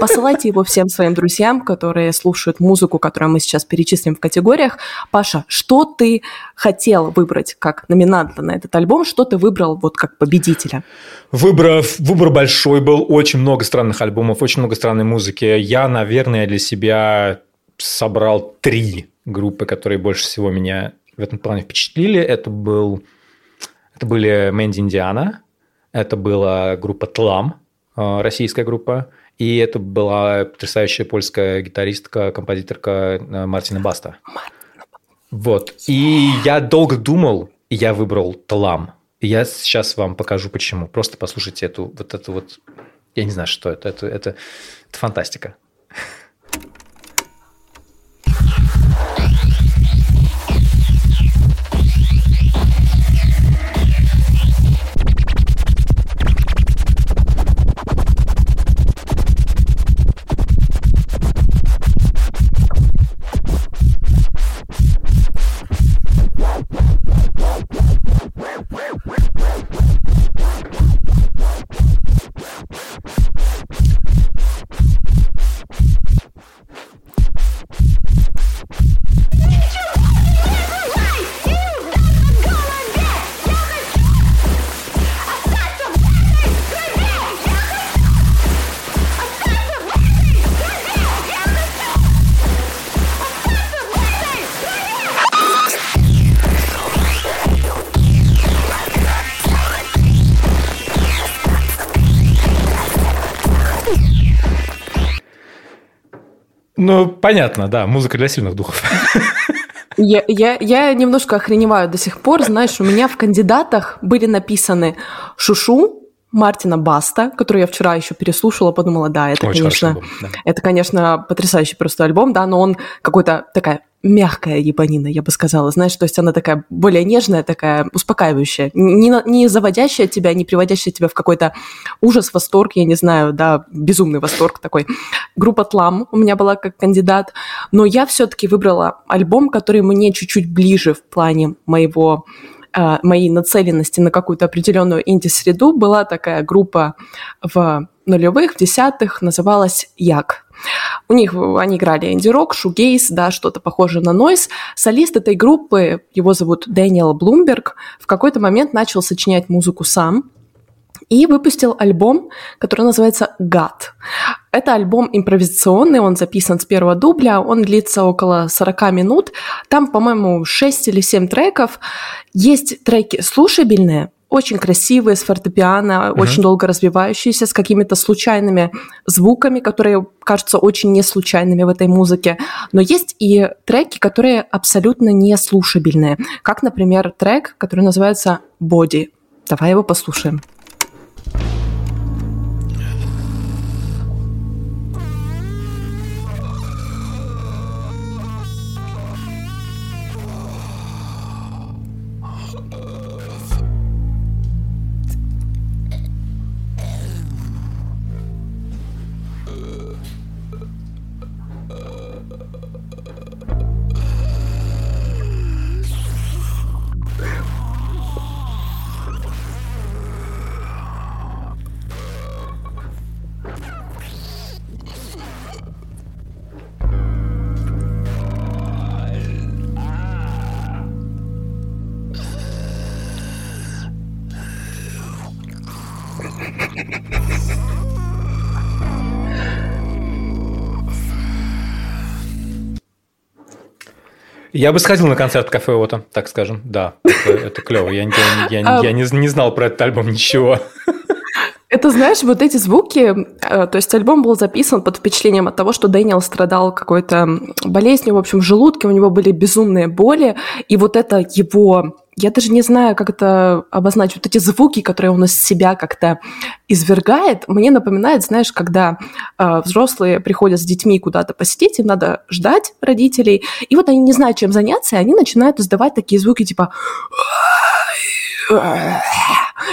B: Посылайте его всем своим друзьям, которые слушают музыку, которую мы сейчас перечислим в категориях. Паша, что ты хотел выбрать как номинанта на этот альбом, что ты выбрал вот как победителя?
A: Выбор, выбор большой был, очень много странных альбомов, очень много странной музыки. Я, наверное, для себя собрал три группы, которые больше всего меня в этом плане впечатлили. Это, был, это были Мэнди Индиана, это была группа Тлам, э, российская группа, и это была потрясающая польская гитаристка, композиторка э, Мартина Баста. Вот. И я долго думал, и я выбрал Тлам. И я сейчас вам покажу, почему. Просто послушайте эту вот эту вот... Я не знаю, что это. Это, это, это фантастика. Ну, понятно, да, музыка для сильных духов.
B: Я, я, я немножко охреневаю до сих пор. Знаешь, у меня в кандидатах были написаны Шушу, Мартина Баста, который я вчера еще переслушала, подумала, да, это, Очень конечно, альбом, да. это, конечно, потрясающий просто альбом, да, но он какой-то такая мягкая ебанина, я бы сказала, знаешь, то есть она такая более нежная, такая успокаивающая, не, не заводящая тебя, не приводящая тебя в какой-то ужас, восторг, я не знаю, да, безумный восторг такой. Группа Тлам у меня была как кандидат, но я все-таки выбрала альбом, который мне чуть-чуть ближе в плане моего моей нацеленности на какую-то определенную инди-среду была такая группа в нулевых, в десятых, называлась Як. У них они играли инди-рок, шугейс, да, что-то похожее на нойс. Солист этой группы, его зовут Дэниел Блумберг, в какой-то момент начал сочинять музыку сам, и выпустил альбом, который называется «Гад». Это альбом импровизационный, он записан с первого дубля, он длится около 40 минут. Там, по-моему, 6 или 7 треков. Есть треки слушабельные, очень красивые, с фортепиано, uh-huh. очень долго развивающиеся, с какими-то случайными звуками, которые кажутся очень не случайными в этой музыке. Но есть и треки, которые абсолютно не слушабельные. Как, например, трек, который называется «Body». Давай его послушаем.
A: Я бы сходил на концерт кафе Ота, так скажем. Да, это, это клево. Я, я, я, я, я не, не знал про этот альбом ничего.
B: Это, знаешь, вот эти звуки, э, то есть альбом был записан под впечатлением от того, что Дэниел страдал какой-то болезнью, в общем, в желудке, у него были безумные боли, и вот это его я даже не знаю, как это обозначить. Вот эти звуки, которые он из себя как-то извергает, мне напоминает, знаешь, когда э, взрослые приходят с детьми куда-то посидеть, им надо ждать родителей, и вот они не знают, чем заняться, и они начинают издавать такие звуки типа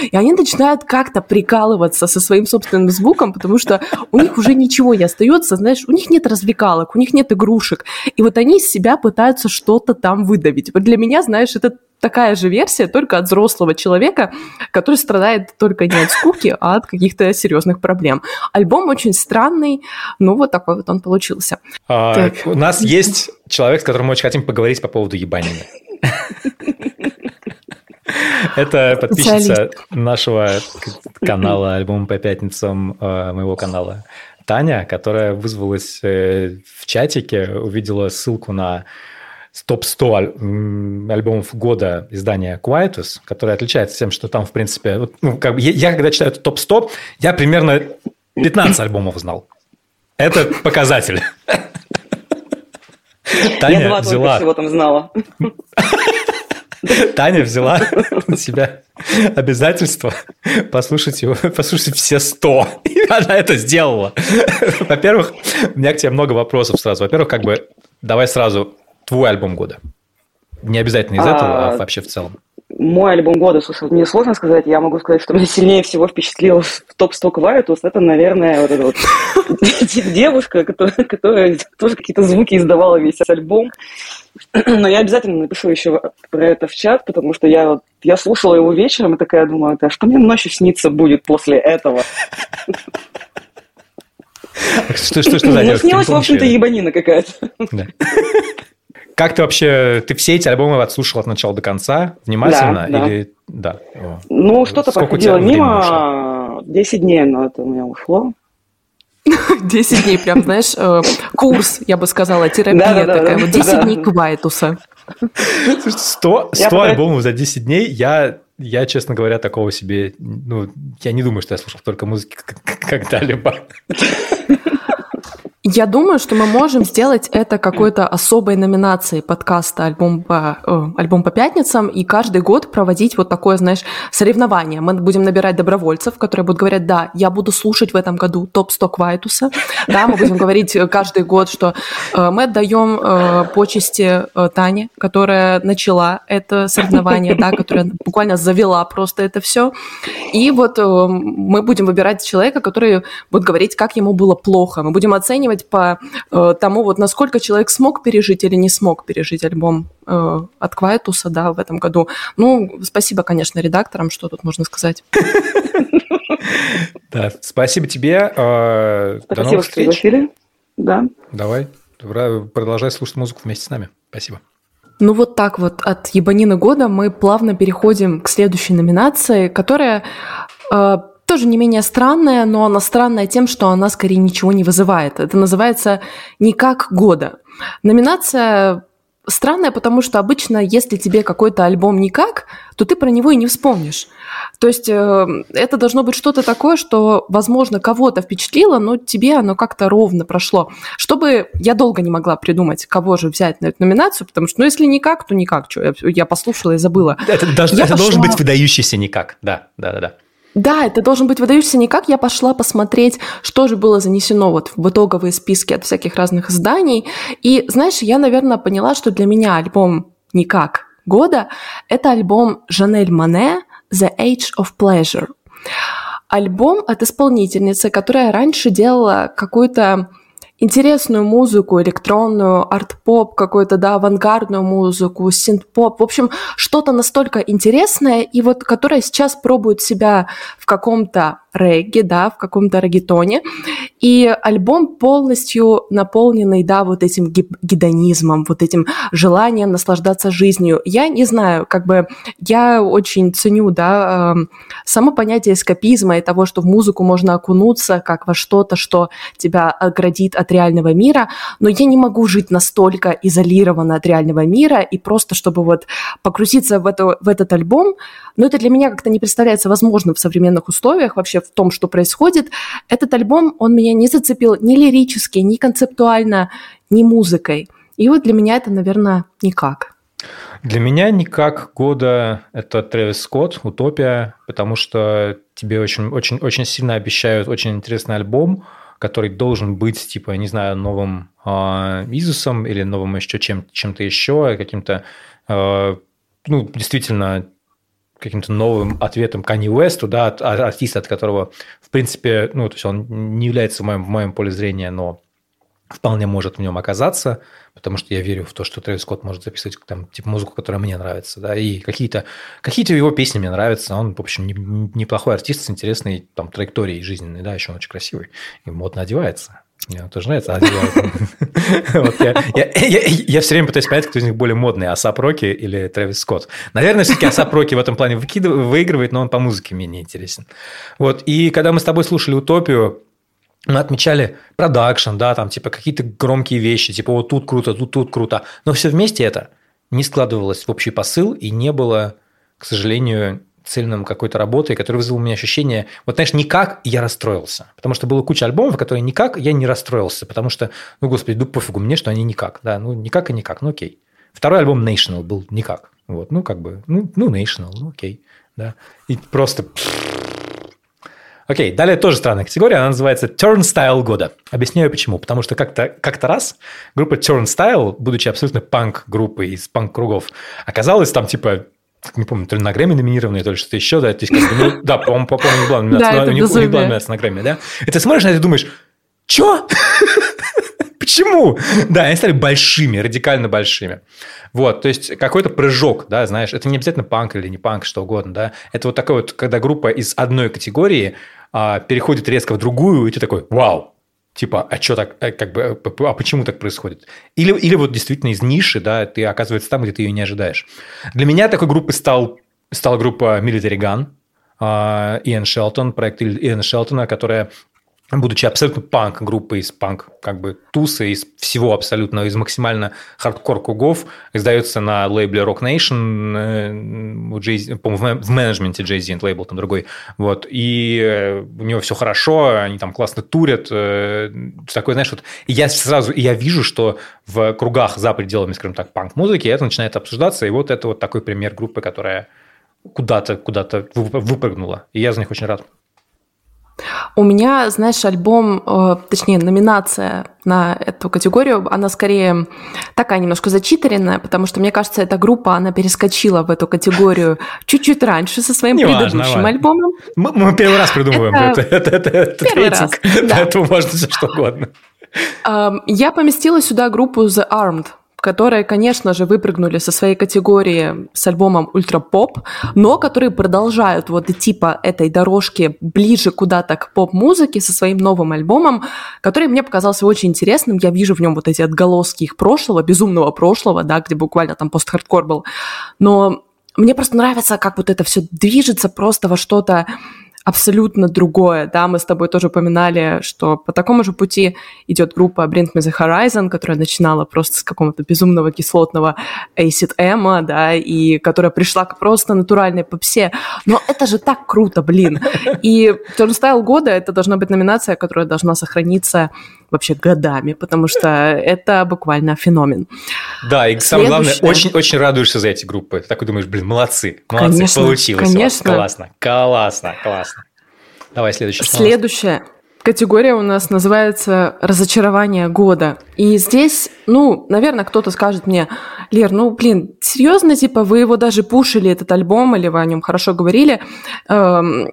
B: и они начинают как-то прикалываться со своим собственным звуком, потому что у них уже ничего не остается, знаешь, у них нет развлекалок, у них нет игрушек. И вот они из себя пытаются что-то там выдавить. Вот для меня, знаешь, это такая же версия, только от взрослого человека, который страдает только не от скуки, а от каких-то серьезных проблем. Альбом очень странный, ну вот такой вот он получился.
A: А, у нас есть человек, с которым мы очень хотим поговорить по поводу ебанины. Это подписчица нашего канала «Альбом по пятницам», э, моего канала Таня, которая вызвалась э, в чатике, увидела ссылку на топ-100 альбомов года издания Quietus, которое отличается тем, что там, в принципе, ну, как бы, я, я когда читаю топ-100, я примерно 15 альбомов знал. Это показатель.
D: Таня я два взяла... всего там знала.
A: Таня взяла на себя обязательство послушать его, послушать все 100. И она это сделала. Во-первых, у меня к тебе много вопросов сразу. Во-первых, как бы давай сразу твой альбом года. Не обязательно из этого, а, а вообще в целом.
D: Мой альбом года, слушай, мне сложно сказать. Я могу сказать, что меня сильнее всего впечатлил в топ-100 Квайтус. Это, наверное, вот эта вот девушка, которая, которая тоже какие-то звуки издавала весь альбом. Но я обязательно напишу еще про это в чат, потому что я, я слушала его вечером и такая думаю, а что мне ночью снится будет после этого?
A: Что, что, что за
D: Ну, снилась, в общем-то, ебанина какая-то.
A: Как ты вообще, ты все эти альбомы отслушал от начала до конца, внимательно? Да, или... да.
D: да. Ну, что-то проходило мимо, 10 дней но это у меня ушло.
B: 10 дней, прям, знаешь, э, курс, я бы сказала, терапия такая. Вот 10 дней квайтуса.
A: 100, 100 альбомов за 10 дней, я, я, честно говоря, такого себе... Ну, я не думаю, что я слушал только музыки когда-либо.
B: Я думаю, что мы можем сделать это какой-то особой номинацией подкаста «Альбом по, э, «Альбом по пятницам» и каждый год проводить вот такое, знаешь, соревнование. Мы будем набирать добровольцев, которые будут говорить, да, я буду слушать в этом году топ-100 Квайтуса. Да, мы будем говорить каждый год, что э, мы отдаем э, почести э, Тане, которая начала это соревнование, да, которая буквально завела просто это все. И вот э, мы будем выбирать человека, который будет говорить, как ему было плохо. Мы будем оценивать оценивать по э, тому, вот насколько человек смог пережить или не смог пережить альбом э, от Квайтуса, да, в этом году. Ну, спасибо, конечно, редакторам, что тут можно сказать.
A: Да, спасибо тебе. Э, до новых встреч.
D: Да.
A: Давай, продолжай слушать музыку вместе с нами. Спасибо.
B: Ну вот так вот от ебанины года мы плавно переходим к следующей номинации, которая э, тоже не менее странная, но она странная тем, что она скорее ничего не вызывает. Это называется «Никак года». Номинация странная, потому что обычно, если тебе какой-то альбом никак, то ты про него и не вспомнишь. То есть э, это должно быть что-то такое, что, возможно, кого-то впечатлило, но тебе оно как-то ровно прошло. Чтобы я долго не могла придумать, кого же взять на эту номинацию, потому что, ну, если никак, то никак. Что, я, я послушала и забыла.
A: Это, даже, это пошла... должен быть выдающийся никак, да, да, да, да.
B: Да, это должен быть выдающийся никак. Я пошла посмотреть, что же было занесено вот в итоговые списки от всяких разных изданий. И, знаешь, я, наверное, поняла, что для меня альбом «Никак» года – это альбом Жанель Мане «The Age of Pleasure». Альбом от исполнительницы, которая раньше делала какую-то интересную музыку, электронную, арт-поп, какую-то, да, авангардную музыку, синт-поп. В общем, что-то настолько интересное, и вот которое сейчас пробует себя в каком-то регги, да, в каком-то регетоне. И альбом полностью наполненный, да, вот этим гедонизмом, вот этим желанием наслаждаться жизнью. Я не знаю, как бы я очень ценю, да, эм, само понятие эскапизма и того, что в музыку можно окунуться как во что-то, что тебя оградит от реального мира, но я не могу жить настолько изолированно от реального мира и просто, чтобы вот погрузиться в, это, в этот альбом, но это для меня как-то не представляется возможным в современных условиях вообще в том, что происходит. Этот альбом, он меня не зацепил ни лирически, ни концептуально, ни музыкой. И вот для меня это, наверное, никак.
A: Для меня никак года это Трэвис Скотт, Утопия, потому что тебе очень, очень, очень сильно обещают очень интересный альбом, который должен быть, типа, я не знаю, новым э, Изусом или новым еще чем, чем-то еще, каким-то, э, ну, действительно каким-то новым ответом Кани Уэсту, да, от, артиста, от которого, в принципе, ну, то есть он не является в моем, в моем поле зрения, но вполне может в нем оказаться, потому что я верю в то, что Трэвис Скотт может записывать там, типа, музыку, которая мне нравится, да, и какие-то какие его песни мне нравятся, он, в общем, неплохой артист с интересной там траекторией жизненной, да, еще он очень красивый и модно одевается. Мне тоже нравится. я, я, я все время пытаюсь понять, кто из них более модный, Асап Роки или Трэвис Скотт. Наверное, все-таки Асап Роки в этом плане выигрывает, но он по музыке менее интересен. Вот. И когда мы с тобой слушали «Утопию», мы отмечали продакшн, да, там типа какие-то громкие вещи, типа вот тут круто, тут тут круто. Но все вместе это не складывалось в общий посыл и не было, к сожалению, цельным какой-то работой, которая вызвала у меня ощущение, вот, знаешь, никак я расстроился. Потому что было куча альбомов, которые никак я не расстроился, потому что, ну, господи, ну, пофигу мне, что они никак, да, ну, никак и никак, ну, окей. Второй альбом National был никак, вот, ну, как бы, ну, ну National, ну, окей, да, и просто... Окей, далее тоже странная категория, она называется Turnstile года. Объясняю почему. Потому что как-то как раз группа Turnstile, будучи абсолютно панк-группой из панк-кругов, оказалась там типа не помню, то ли на Грэмми номинированные, то ли что-то еще, да, то есть, как бы, ну, да, по-моему, была номинация, да, не, не была номинация на Грэмми, да, и ты смотришь на это и думаешь, что? Почему? Да, они стали большими, радикально большими. Вот, то есть какой-то прыжок, да, знаешь, это не обязательно панк или не панк, что угодно, да, это вот такой вот, когда группа из одной категории а, переходит резко в другую, и ты такой, вау, типа, а что так, э, как бы, э, а почему так происходит? Или, или вот действительно из ниши, да, ты оказывается там, где ты ее не ожидаешь. Для меня такой группой стал, стала группа Military Gun, а, Иэн Шелтон, проект Иэна Шелтона, которая будучи абсолютно панк-группой из панк как бы тусы, из всего абсолютно, из максимально хардкор кругов, издается на лейбле Rock Nation, э, по-моему, в менеджменте Jay-Z, лейбл там другой, вот, и э, у него все хорошо, они там классно турят, э, такой, знаешь, вот, я сразу, я вижу, что в кругах за пределами, скажем так, панк-музыки это начинает обсуждаться, и вот это вот такой пример группы, которая куда-то, куда-то выпрыгнула, и я за них очень рад.
B: У меня, знаешь, альбом, э, точнее, номинация на эту категорию, она скорее такая немножко зачитеренная, потому что, мне кажется, эта группа, она перескочила в эту категорию чуть-чуть раньше со своим Не предыдущим важно, альбомом.
A: Мы, мы первый раз придумываем это, это, это, это первый рейтинг, раз, да. поэтому можно все что угодно.
B: Я поместила сюда группу The Armed которые, конечно же, выпрыгнули со своей категории с альбомом ультра-поп, но которые продолжают вот идти по этой дорожке ближе куда-то к поп-музыке со своим новым альбомом, который мне показался очень интересным. Я вижу в нем вот эти отголоски их прошлого, безумного прошлого, да, где буквально там пост-хардкор был. Но мне просто нравится, как вот это все движется просто во что-то абсолютно другое. Да, мы с тобой тоже упоминали, что по такому же пути идет группа Bring Me The Horizon, которая начинала просто с какого-то безумного кислотного Acid Эмма, да, и которая пришла к просто натуральной попсе. Но это же так круто, блин. И Turnstile года — это должна быть номинация, которая должна сохраниться вообще годами, потому что это буквально феномен.
A: Да, и самое главное, очень-очень радуешься за эти группы. Ты такой думаешь, блин, молодцы, молодцы, конечно, получилось конечно. Классно, классно, классно. Давай следующий.
B: Следующая категория у нас называется «Разочарование года». И здесь, ну, наверное, кто-то скажет мне, Лер, ну, блин, серьезно, типа, вы его даже пушили, этот альбом, или вы о нем хорошо говорили, эм,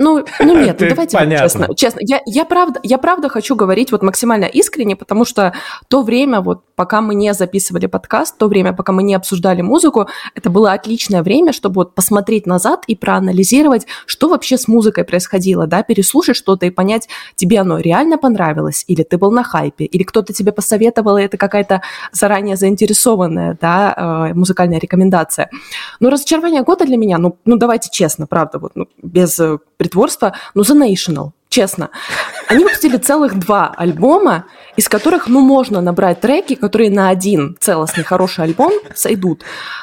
B: Ну, ну нет, ну давайте вот честно. Честно, я, я, правда, я правда хочу говорить вот максимально искренне, потому что то время, вот пока мы не записывали подкаст, то время, пока мы не обсуждали музыку, это было отличное время, чтобы вот посмотреть назад и проанализировать, что вообще с музыкой происходило, да, переслушать что-то и понять, тебе оно реально понравилось, или ты был на хайпе, или кто-то тебе посоветовал, и это какая-то заранее заинтересованная, да, э, музыкальная рекомендация. Но разочарование года для меня, ну, ну давайте честно, правда, вот ну, без э, притворства, ну, The National, честно. Они выпустили целых два альбома, из которых, ну, можно набрать треки, которые на один целостный хороший альбом сойдут.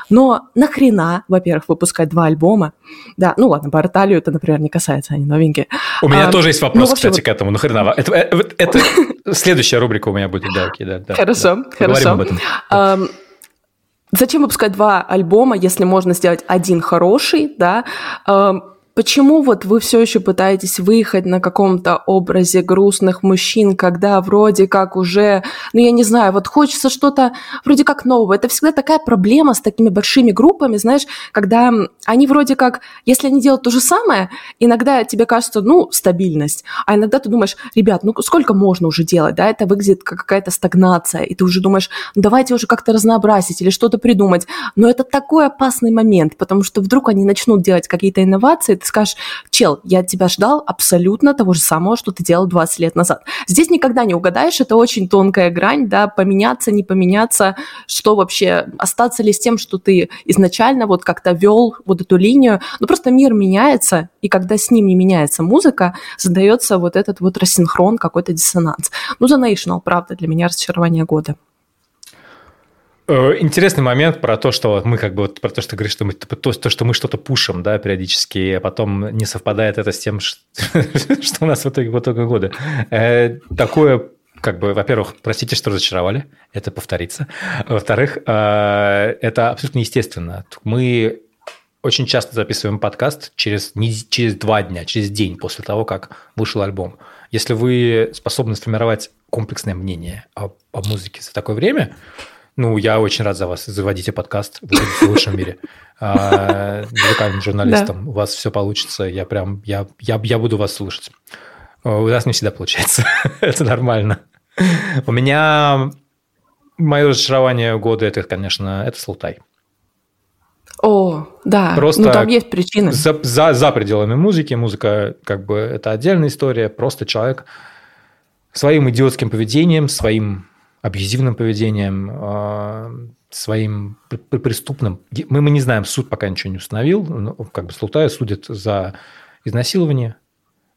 B: Но нахрена, во-первых, выпускать два альбома? Да, ну ладно, Барталию это, например, не касается, они новенькие.
A: У меня а, тоже есть вопрос, ну, кстати, вот... к этому. Нахрена? Это, это, это следующая рубрика у меня будет, да, окей, да. да
B: хорошо,
A: да.
B: хорошо. об этом. А, Зачем выпускать два альбома, если можно сделать один хороший, да? Почему вот вы все еще пытаетесь выехать на каком-то образе грустных мужчин, когда вроде как уже, ну я не знаю, вот хочется что-то вроде как нового. Это всегда такая проблема с такими большими группами, знаешь, когда они вроде как, если они делают то же самое, иногда тебе кажется, ну, стабильность, а иногда ты думаешь, ребят, ну сколько можно уже делать, да, это выглядит как какая-то стагнация, и ты уже думаешь, ну давайте уже как-то разнообразить или что-то придумать. Но это такой опасный момент, потому что вдруг они начнут делать какие-то инновации, скажешь, чел, я тебя ждал абсолютно того же самого, что ты делал 20 лет назад. Здесь никогда не угадаешь, это очень тонкая грань, да, поменяться, не поменяться, что вообще, остаться ли с тем, что ты изначально вот как-то вел вот эту линию. Ну, просто мир меняется, и когда с ним не меняется музыка, задается вот этот вот рассинхрон, какой-то диссонанс. Ну, The National, правда, для меня разочарование года.
A: Э, интересный момент про то, что мы как бы вот про то, что говоришь, что мы то, то, что мы что-то пушим, да, периодически, а потом не совпадает это с тем, что, у нас в итоге в итоге года. Э, такое как бы, во-первых, простите, что разочаровали, это повторится. Во-вторых, э, это абсолютно естественно. Мы очень часто записываем подкаст через, через два дня, через день после того, как вышел альбом. Если вы способны сформировать комплексное мнение о, о музыке за такое время, ну, я очень рад за вас. Заводите подкаст, вы будете в лучшем мире. А, музыкальным журналистом. У вас все получится. Я прям, я, я, я буду вас слушать. У нас не всегда получается. Это нормально. У меня мое разочарование года это, конечно, это Слутай.
B: О, да. Просто ну, там есть причины.
A: За, за, за пределами музыки. Музыка, как бы, это отдельная история. Просто человек своим идиотским поведением, своим абьюзивным поведением, а, своим преступным. Мы, мы не знаем, суд пока ничего не установил, но как бы Слутая судит за изнасилование,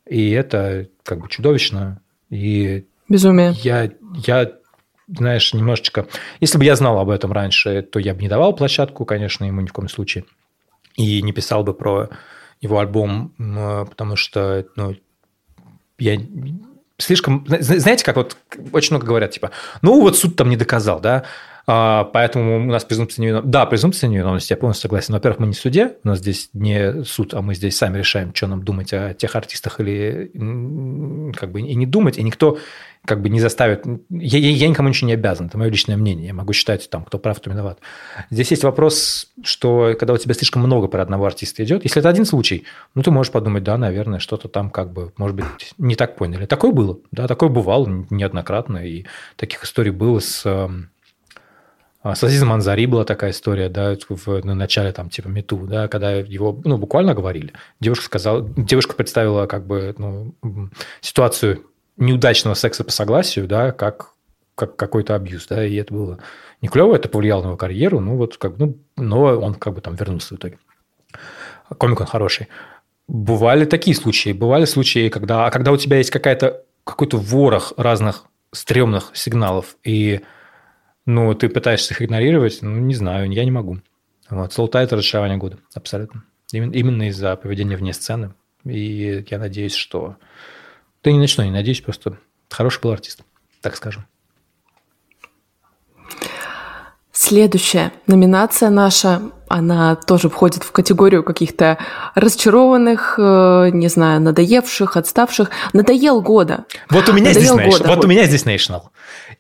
A: и это как бы чудовищно. И
B: Безумие.
A: Я, я, знаешь, немножечко... Если бы я знал об этом раньше, то я бы не давал площадку, конечно, ему ни в коем случае. И не писал бы про его альбом, потому что ну, я слишком... Знаете, как вот очень много говорят, типа, ну вот суд там не доказал, да, поэтому у нас презумпция невиновности. Да, презумпция невиновности, я полностью согласен. Во-первых, мы не в суде, у нас здесь не суд, а мы здесь сами решаем, что нам думать о тех артистах или как бы и не думать, и никто как бы не заставит... Я, я, я никому ничего не обязан, это мое личное мнение, я могу считать, там, кто прав, кто виноват. Здесь есть вопрос, что когда у тебя слишком много про одного артиста идет, если это один случай, ну, ты можешь подумать, да, наверное, что-то там как бы, может быть, не так поняли. Такое было, да, такое бывало неоднократно, и таких историй было с эм, а, с Азизом Анзари была такая история, да, в, на начале там типа Мету, да, когда его, ну, буквально говорили. Девушка сказала, девушка представила как бы, ну, ситуацию неудачного секса по согласию, да, как, как какой-то абьюз, да, и это было не клево, это повлияло на его карьеру, ну, вот как ну, но он как бы там вернулся в итоге. Комик он хороший. Бывали такие случаи, бывали случаи, когда, а когда у тебя есть какая-то, какой-то ворох разных стрёмных сигналов, и ну, ты пытаешься их игнорировать, ну, не знаю, я не могу. Вот, Солтай – это разочарование года, абсолютно. Именно, именно из-за поведения вне сцены. И я надеюсь, что... Ни на что не надеюсь, просто хороший был артист, так скажем.
B: Следующая номинация наша, она тоже входит в категорию каких-то разочарованных, э, не знаю, надоевших, отставших. Надоел года.
A: Вот у меня Надоел здесь National. Вот у меня здесь National.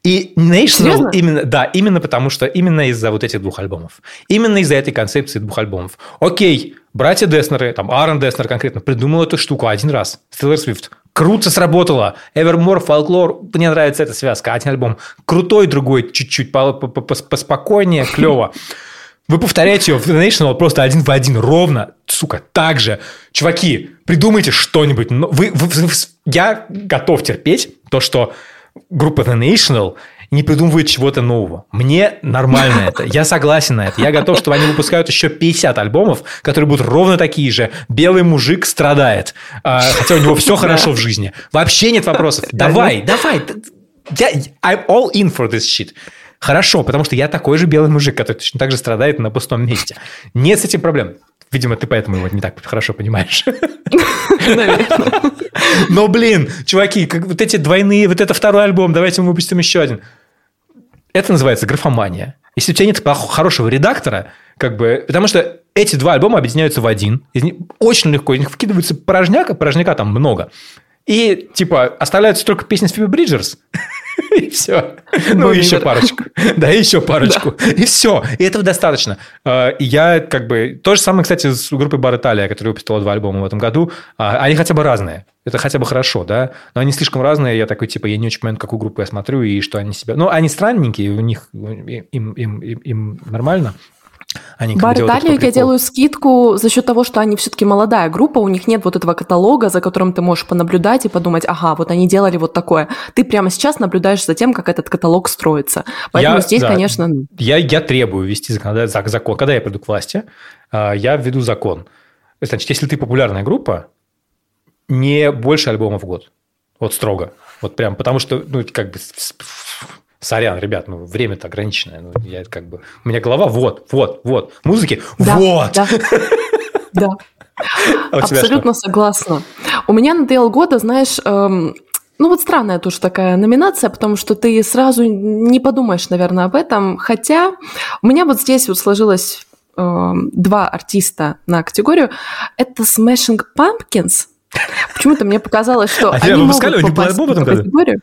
A: И National именно, да, именно потому что именно из-за вот этих двух альбомов. Именно из-за этой концепции двух альбомов. Окей, братья Деснеры, там Аарон Деснер конкретно придумал эту штуку один раз. Тейлор Свифт. Круто сработало. Evermore, Folklore. Мне нравится эта связка. Один альбом крутой, другой чуть-чуть поспокойнее, клево. Вы повторяете ее в The National просто один в один, ровно, сука, так же. Чуваки, придумайте что-нибудь. Вы, вы, вы, я готов терпеть то, что группа The National не придумывает чего-то нового. Мне нормально это. Я согласен на это. Я готов, чтобы они выпускают еще 50 альбомов, которые будут ровно такие же. Белый мужик страдает, а, хотя у него все хорошо в жизни. Вообще нет вопросов. Давай, давай. I'm all in for this shit. Хорошо, потому что я такой же белый мужик, который точно так же страдает на пустом месте. Нет с этим проблем. Видимо, ты поэтому его не так хорошо понимаешь. Наверное. Но, блин, чуваки, вот эти двойные, вот это второй альбом, давайте мы выпустим еще один. Это называется графомания. Если у тебя нет хорошего редактора, как бы, потому что эти два альбома объединяются в один, из них очень легко, из них вкидывается порожняк, а порожняка там много. И, типа, оставляются только песни с Фиби Бриджерс, и все. Ну, еще парочку. Да, еще парочку. И все. И этого достаточно. А, и я как бы... То же самое, кстати, с группой Бар Италия, которая выпустила два альбома в этом году. А, они хотя бы разные. Это хотя бы хорошо, да? Но они слишком разные. Я такой, типа, я не очень понимаю, какую группу я смотрю и что они себя... Ну, они странненькие, у них... Им, им, им, им нормально.
B: Они Бар Италию я делаю скидку за счет того, что они все-таки молодая группа, у них нет вот этого каталога, за которым ты можешь понаблюдать и подумать, ага, вот они делали вот такое. Ты прямо сейчас наблюдаешь за тем, как этот каталог строится. Поэтому я, здесь, да, конечно...
A: Я, я требую ввести закон. Когда я приду к власти, а, я введу закон. Значит, если ты популярная группа, не больше альбомов в год. Вот строго. Вот прям, потому что, ну, как бы Сорян, ребят, ну время-то ограниченное. Ну, я как бы... У меня голова вот, вот, вот. Музыки да, вот.
B: Да. да. А Абсолютно согласна. У меня на DL года, знаешь, эм, ну вот странная тоже такая номинация, потому что ты сразу не подумаешь, наверное, об этом. Хотя у меня вот здесь вот сложилось э, два артиста на категорию. Это Smashing Pumpkins. Почему-то мне показалось, что а они могут попасть в эту категорию.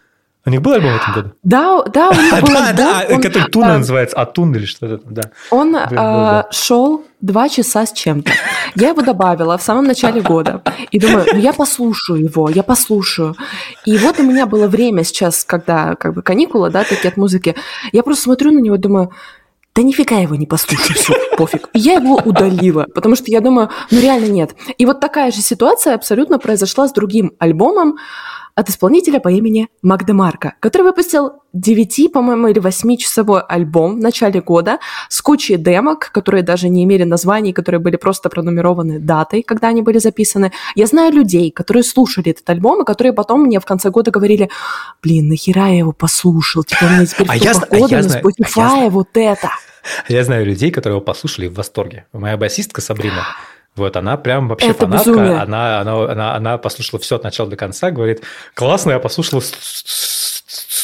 A: У них был альбом в этом году?
B: Да, да, у них был
A: альбом. Да, который Туна а, называется, Атун или что-то там, да.
B: Он а, шел два часа с чем-то. Я его добавила в самом начале года. И думаю, ну я послушаю его, я послушаю. И вот у меня было время сейчас, когда как бы каникулы, да, такие от музыки. Я просто смотрю на него думаю, да нифига его не послушаю, все, пофиг. И я его удалила, потому что я думаю, ну реально нет. И вот такая же ситуация абсолютно произошла с другим альбомом, от исполнителя по имени Магда Марка, который выпустил 9, по-моему, или 8-часовой альбом в начале года с кучей демок, которые даже не имели названий, которые были просто пронумерованы датой, когда они были записаны. Я знаю людей, которые слушали этот альбом, и которые потом мне в конце года говорили, блин, нахера я его послушал, типа у меня теперь а я, года а на Spotify, а вот это.
A: Я знаю людей, которые его послушали в восторге. Моя басистка Сабрина, вот она прям вообще это фанатка. Она, она, она, она послушала все от начала до конца, говорит, классно, я послушала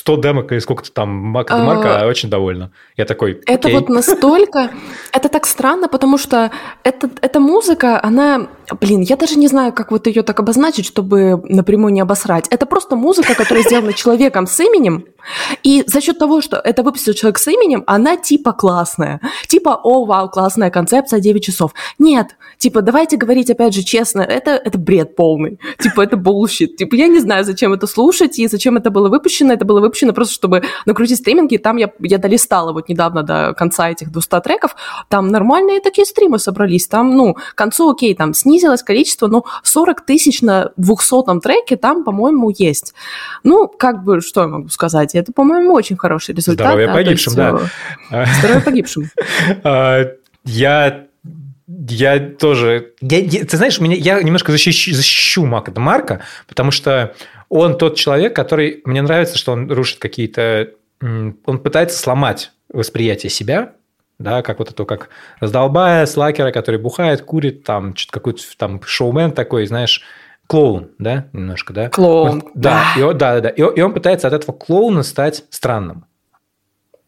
A: 100 демок или сколько-то там Мака а... Марка, очень довольна. Я такой,
B: Это вот настолько... Это так странно, потому что эта музыка, она... Блин, я даже не знаю, как вот ее так обозначить, чтобы напрямую не обосрать. Это просто музыка, которая сделана человеком с именем, и за счет того, что это выпустил человек с именем, она типа классная. Типа, о, вау, классная концепция, 9 часов. Нет, типа, давайте говорить опять же честно, это, это бред полный. Типа, это bullshit. Типа, я не знаю, зачем это слушать и зачем это было выпущено. Это было выпущено просто, чтобы накрутить стриминги. Там я, я долистала вот недавно до конца этих 200 треков. Там нормальные такие стримы собрались. Там, ну, к концу, окей, там снизилось количество, но 40 тысяч на 200 треке там, по-моему, есть. Ну, как бы, что я могу сказать? Это, по-моему, очень хороший результат.
A: Здоровье да, погибшим, да.
B: Э, здоровье погибшим.
A: А, я я тоже... Я, я, ты знаешь, меня, я немножко защищу, защищу Марка, Марка, потому что он тот человек, который... Мне нравится, что он рушит какие-то... Он пытается сломать восприятие себя, да, как вот это, как раздолбая, слакера, который бухает, курит, там, что-то какой-то там шоумен такой, знаешь, клоун, да, немножко, да?
B: Клоун. Он,
A: да, и он, да, да, да. И он, и он пытается от этого клоуна стать странным,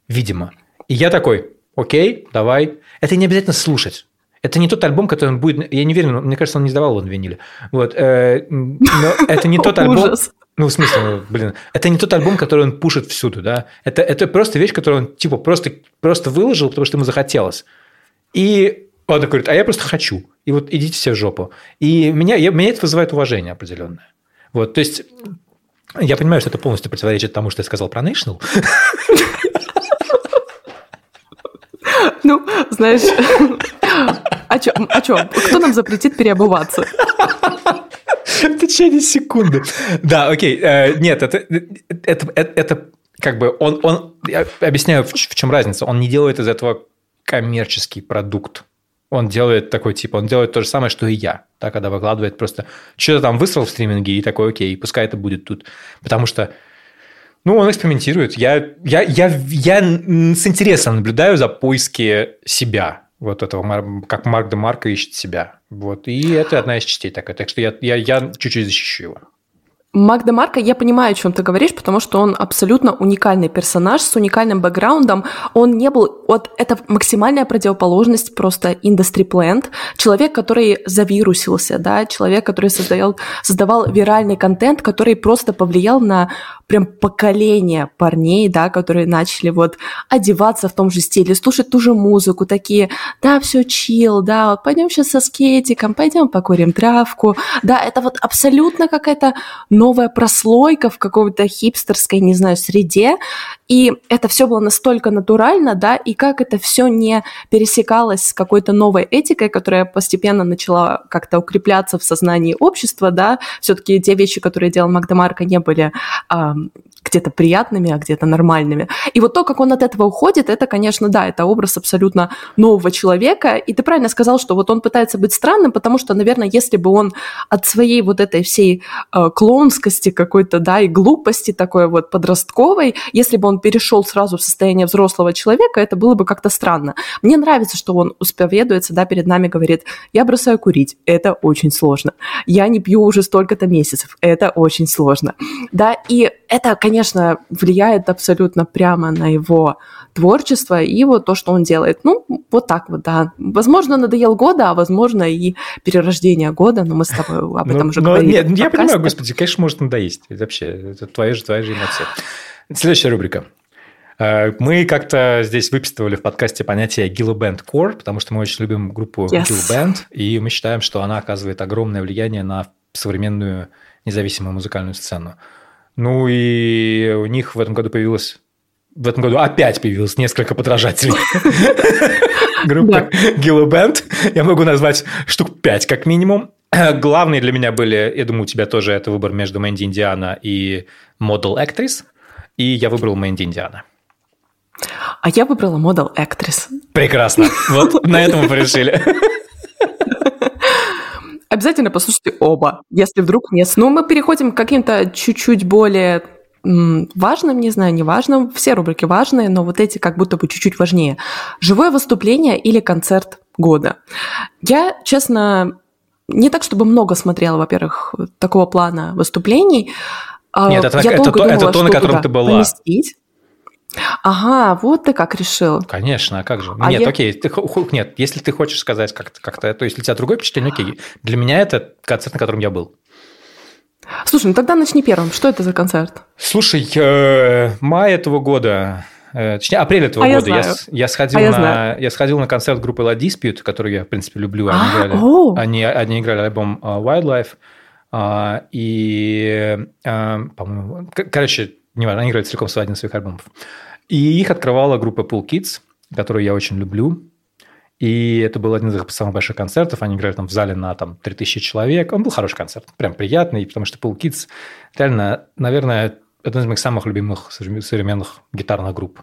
A: видимо. И я такой, окей, давай. Это не обязательно слушать. Это не тот альбом, который он будет... Я не уверен, мне кажется, он не сдавал его на виниле. Вот. Э, но это не тот альбом... Ну, в смысле, ну, блин, это не тот альбом, который он пушит всюду, да? Это, это просто вещь, которую он, типа, просто, просто выложил, потому что ему захотелось. И он такой говорит, а я просто хочу. И вот идите все в жопу. И меня, я, меня это вызывает уважение определенное. Вот, то есть, я понимаю, что это полностью противоречит тому, что я сказал про National.
B: Ну, знаешь, о чем? О чем? Кто нам запретит переобуваться?
A: В течение секунды. Да, окей. Э, нет, это, это, это, как бы он, он, я объясняю, в, в чем разница. Он не делает из этого коммерческий продукт. Он делает такой типа, он делает то же самое, что и я. Да, когда выкладывает просто что-то там высрал в стриминге и такой, окей, пускай это будет тут. Потому что ну, он экспериментирует. Я, я, я, я с интересом наблюдаю за поиски себя. Вот этого, как Марк де Марко ищет себя. Вот. И это одна из частей такая. Так что я, я, я чуть-чуть защищу его.
B: Магда Марка, я понимаю, о чем ты говоришь, потому что он абсолютно уникальный персонаж с уникальным бэкграундом. Он не был... Вот это максимальная противоположность просто industry plant. Человек, который завирусился, да, человек, который создавал, создавал виральный контент, который просто повлиял на прям поколение парней, да, которые начали вот одеваться в том же стиле, слушать ту же музыку, такие, да, все чил, да, вот пойдем сейчас со скейтиком, пойдем покурим травку, да, это вот абсолютно какая-то новая прослойка в какой-то хипстерской, не знаю, среде, и это все было настолько натурально, да, и как это все не пересекалось с какой-то новой этикой, которая постепенно начала как-то укрепляться в сознании общества, да, все-таки те вещи, которые делал Магдамарка, не были а, где-то приятными, а где-то нормальными. И вот то, как он от этого уходит, это, конечно, да, это образ абсолютно нового человека. И ты правильно сказал, что вот он пытается быть странным, потому что, наверное, если бы он от своей вот этой всей э, клоунскости какой-то, да, и глупости такой вот подростковой, если бы он перешел сразу в состояние взрослого человека, это было бы как-то странно. Мне нравится, что он усповедуется, да, перед нами говорит, я бросаю курить, это очень сложно. Я не пью уже столько-то месяцев, это очень сложно. Да, и это, конечно, влияет абсолютно прямо на его творчество и вот то, что он делает. Ну, вот так вот, да. Возможно, надоел года, а возможно и перерождение года, но мы с тобой об этом
A: ну,
B: уже говорили.
A: Нет, я понимаю, господи, конечно, может надоесть. Это вообще, это твоя же, твоя же эмоция. Следующая рубрика. Э, мы как-то здесь выписывали в подкасте понятие Gillo Band Core, потому что мы очень любим группу yes. Gillo Band, и мы считаем, что она оказывает огромное влияние на современную независимую музыкальную сцену. Ну и у них в этом году появилось в этом году опять появилось несколько подражателей группы Gillo Band. Я могу назвать штук пять как минимум. Главные для меня были, я думаю, у тебя тоже это выбор между Мэнди Индиана и Model Actress. И я выбрал Мэнди Индиана.
B: А я выбрала Model Actress.
A: Прекрасно. Вот на этом мы порешили.
B: Обязательно послушайте оба, если вдруг нет. Ну, мы переходим к каким-то чуть-чуть более важным, не знаю, не важным. Все рубрики важные, но вот эти как будто бы чуть-чуть важнее. Живое выступление или концерт года. Я, честно, не так, чтобы много смотрела, во-первых, такого плана выступлений.
A: А нет, это, я это, то, думала, это то, на котором ты была.
B: Поместить. Ага, вот ты как решил.
A: Конечно, а как же? А нет, я... окей, ты, нет, если ты хочешь сказать как-то, как-то, то есть, если у тебя другое впечатление, окей. Для меня это концерт, на котором я был.
B: Слушай, ну тогда начни первым. Что это за концерт?
A: Слушай, э, май этого года, э, точнее, апрель этого а года я, я, я, сходил а на, я, сходил на концерт группы La Dispute, которую я, в принципе, люблю. Они, а, играли, они, они играли альбом uh, Wildlife. Uh, и, uh, по-моему, короче, неважно, они играли целиком свой один из своих альбомов. И их открывала группа Pool Kids, которую я очень люблю. И это был один из их самых больших концертов. Они играли там в зале на там, 3000 человек. Он был хороший концерт, прям приятный, потому что Pool Kids реально, наверное, один из моих самых любимых современных гитарных групп.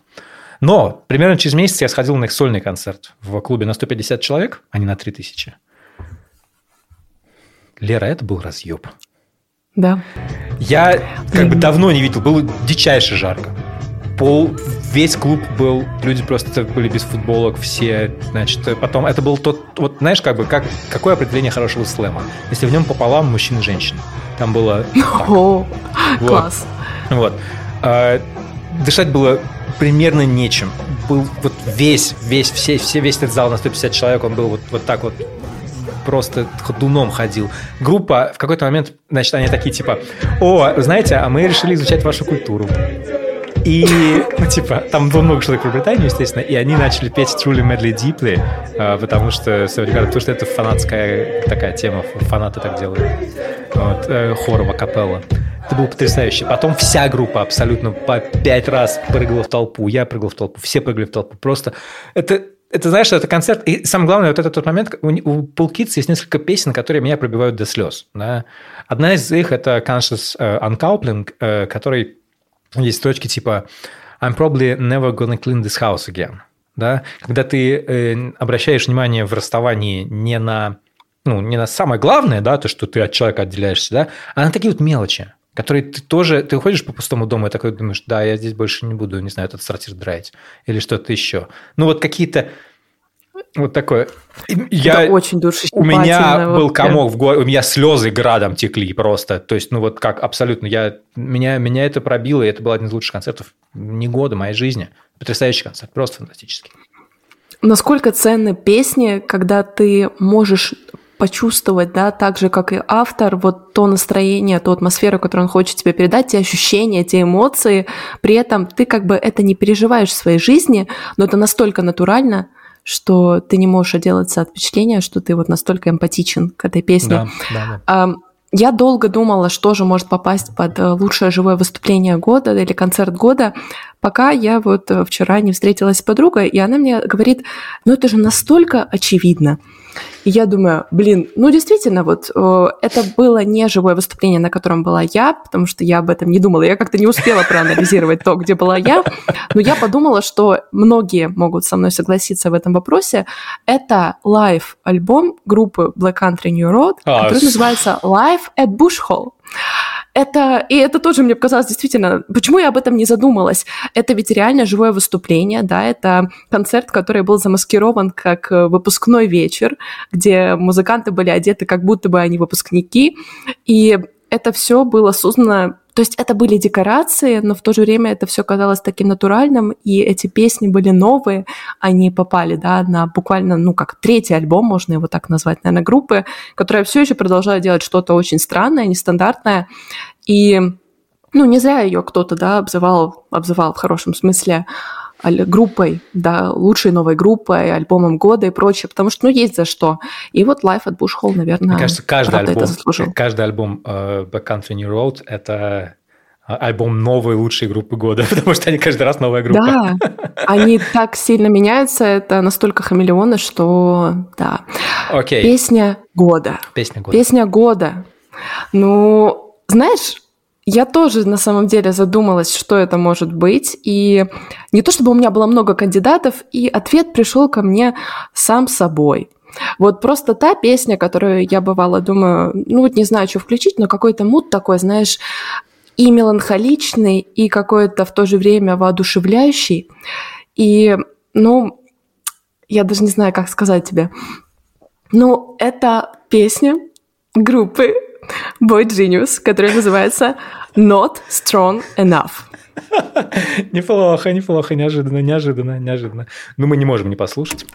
A: Но примерно через месяц я сходил на их сольный концерт в клубе на 150 человек, а не на 3000. Лера, это был разъеб.
B: Да.
A: Я как бы давно не видел, было дичайше жарко пол, весь клуб был, люди просто были без футболок, все, значит, потом это был тот, вот знаешь, как бы, как, какое определение хорошего слэма? Если в нем пополам мужчина и женщина. Там было...
B: О, класс.
A: Вот. А, дышать было примерно нечем. Был вот весь, весь, все, все, весь этот зал на 150 человек, он был вот, вот так вот просто ходуном ходил. Группа в какой-то момент, значит, они такие типа, о, знаете, а мы решили изучать вашу культуру. И, ну, типа, там было много человек про Британию, естественно, и они начали петь Truly Madly Deeply, а, потому что, потому что это фанатская такая тема, фанаты так делают. Вот, э, хорова капелла. Это было потрясающе. Потом вся группа абсолютно по пять раз прыгала в толпу. Я прыгал в толпу, все прыгали в толпу. Просто это, это знаешь, это концерт. И самое главное, вот это тот момент, у, у Kids есть несколько песен, которые меня пробивают до слез. Да? Одна из них – это Conscious uh, Uncoupling, uh, который есть строчки типа «I'm probably never gonna clean this house again». Да? Когда ты э, обращаешь внимание в расставании не на, ну, не на самое главное, да, то, что ты от человека отделяешься, да, а на такие вот мелочи, которые ты тоже, ты ходишь по пустому дому и такой думаешь, да, я здесь больше не буду, не знаю, этот сортир драить или что-то еще. Ну, вот какие-то вот такое. Я,
B: Это очень
A: У меня был комок в горле, у меня слезы градом текли просто. То есть, ну вот как абсолютно, я, меня, меня это пробило, и это был один из лучших концертов не года моей жизни. Потрясающий концерт, просто фантастический.
B: Насколько ценны песни, когда ты можешь почувствовать, да, так же, как и автор, вот то настроение, ту атмосферу, которую он хочет тебе передать, те ощущения, те эмоции, при этом ты как бы это не переживаешь в своей жизни, но это настолько натурально, что ты не можешь отделаться от впечатления, что ты вот настолько эмпатичен к этой песне. Да, да, да. Я долго думала, что же может попасть под э, лучшее живое выступление года или концерт года, пока я вот э, вчера не встретилась с подругой, и она мне говорит, ну это же настолько очевидно. И я думаю, блин, ну действительно, вот э, это было не живое выступление, на котором была я, потому что я об этом не думала. Я как-то не успела проанализировать то, где была я. Но я подумала, что многие могут со мной согласиться в этом вопросе. Это live -альбом группы Black Country New Road, а, который называется Live at Bush Hall. Это, и это тоже мне показалось действительно, почему я об этом не задумалась? Это ведь реально живое выступление, да, это концерт, который был замаскирован как э, выпускной вечер, где музыканты были одеты как будто бы они выпускники, и это все было создано то есть это были декорации, но в то же время это все казалось таким натуральным, и эти песни были новые, они попали, да, на буквально, ну, как третий альбом, можно его так назвать, наверное, группы, которая все еще продолжает делать что-то очень странное, нестандартное, и, ну, не зря ее кто-то, да, обзывал, обзывал в хорошем смысле группой, да, лучшей новой группой, альбомом года и прочее, потому что, ну, есть за что. И вот Life at Bush Hall, наверное,
A: Мне кажется, каждый альбом, каждый альбом uh, Back Country New Road – это а, альбом новой лучшей группы года, потому что они каждый раз новая группа.
B: Да, они так сильно меняются, это настолько хамелеоны, что да.
A: Окей.
B: Песня года.
A: Песня года.
B: Песня года. Ну, знаешь, я тоже на самом деле задумалась, что это может быть. И не то чтобы у меня было много кандидатов, и ответ пришел ко мне сам собой. Вот просто та песня, которую я бывала, думаю, ну вот не знаю, что включить, но какой-то мут такой, знаешь, и меланхоличный, и какой-то в то же время воодушевляющий. И, ну, я даже не знаю, как сказать тебе. Ну, это песня группы Boy Genius, который называется Not Strong Enough.
A: Неплохо, неплохо, неожиданно, неожиданно, неожиданно. Но мы не можем не послушать.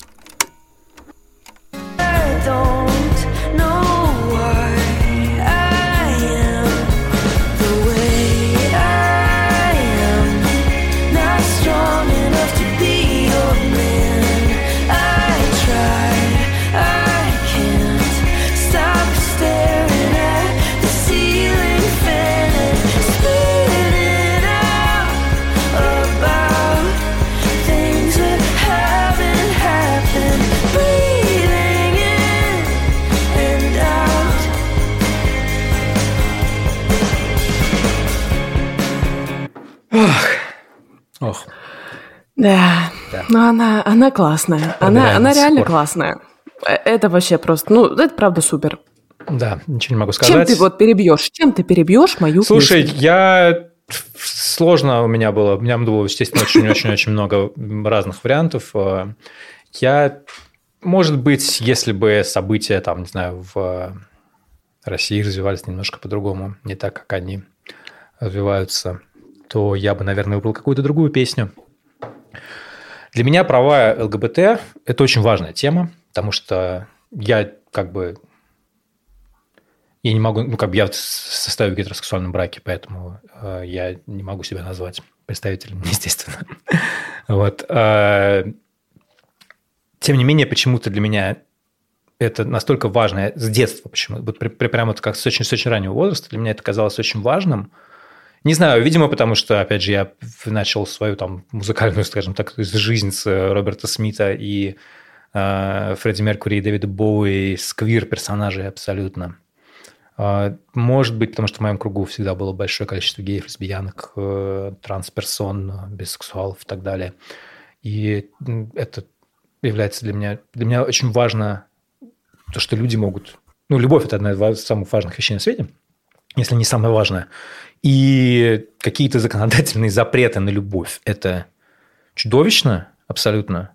A: Ох.
B: Да, да. но она, она классная. Она, она реально спор. классная. Э, это вообще просто, ну, это правда супер.
A: Да, ничего не могу сказать.
B: Чем ты вот перебьешь? Чем ты перебьешь мою
A: Слушай, песню? я сложно у меня было. У меня было, естественно, очень-очень-очень много разных вариантов. Э, я, может быть, если бы события, там, не знаю, в России развивались немножко по-другому, не так, как они развиваются то я бы, наверное, выбрал какую-то другую песню. Для меня права ЛГБТ – это очень важная тема, потому что я как бы я не могу, ну, как бы я состою в гетеросексуальном браке, поэтому э, я не могу себя назвать представителем, естественно. вот. Э, тем не менее, почему-то для меня это настолько важно с детства почему вот прямо как с очень, с очень раннего возраста для меня это казалось очень важным. Не знаю, видимо, потому что, опять же, я начал свою там музыкальную, скажем так, жизнь с Роберта Смита и э, Фредди Меркури и Дэвида Боуи, сквир персонажей абсолютно. Э, может быть, потому что в моем кругу всегда было большое количество геев, лесбиянок, э, трансперсон, бисексуалов и так далее. И это является для меня... Для меня очень важно то, что люди могут... Ну, любовь – это одна из самых важных вещей на свете, если не самое важное. И какие-то законодательные запреты на любовь – это чудовищно абсолютно.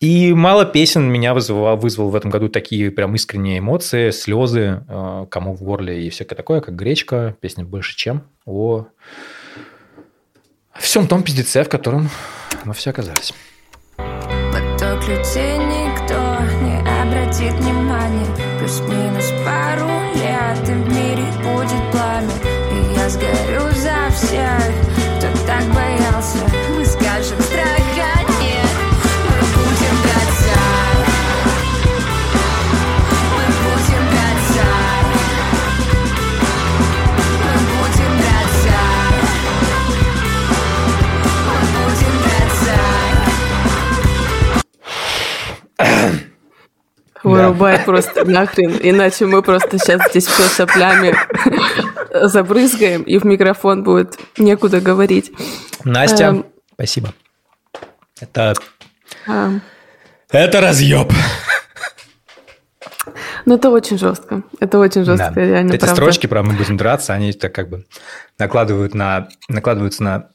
A: И мало песен меня вызвало, вызвал в этом году такие прям искренние эмоции, слезы, э, кому в горле и всякое такое, как гречка, песня «Больше чем» о всем том пиздеце, в котором мы все оказались. Поток людей никто не обратит внимания Плюс-минус пару лет и в мире сгорю за всех, кто так боялся. Мы скажем страха нет, мы будем браться Мы будем браться Мы будем браться Мы будем
B: браться Вырубай просто нахрен, иначе мы просто сейчас здесь все соплями забрызгаем, и в микрофон будет некуда говорить.
A: Настя, эм... спасибо. Это... А... Это разъеб.
B: Ну, это очень жестко. Это очень жестко, да. реально.
A: Эти правда. строчки, про мы будем драться, они так как бы накладывают на, накладываются на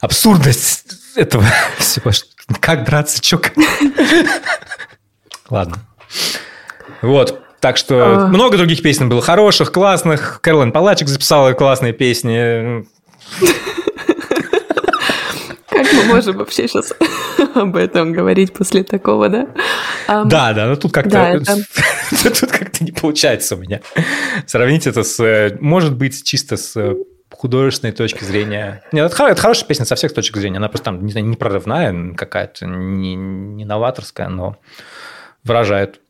A: абсурдность этого всего, как драться, чё? Ладно. Вот. Так что а... много других песен было хороших, классных. Кэролайн Палачик записала классные песни.
B: Как мы можем вообще сейчас об этом говорить после такого, да?
A: Um, да, да, но тут как-то да, это... тут как-то не получается у меня. Сравнить это с, может быть, чисто с художественной точки зрения. Нет, это, это хорошая песня со всех точек зрения. Она просто там, не знаю, не прорывная какая-то, не, не новаторская, но выражает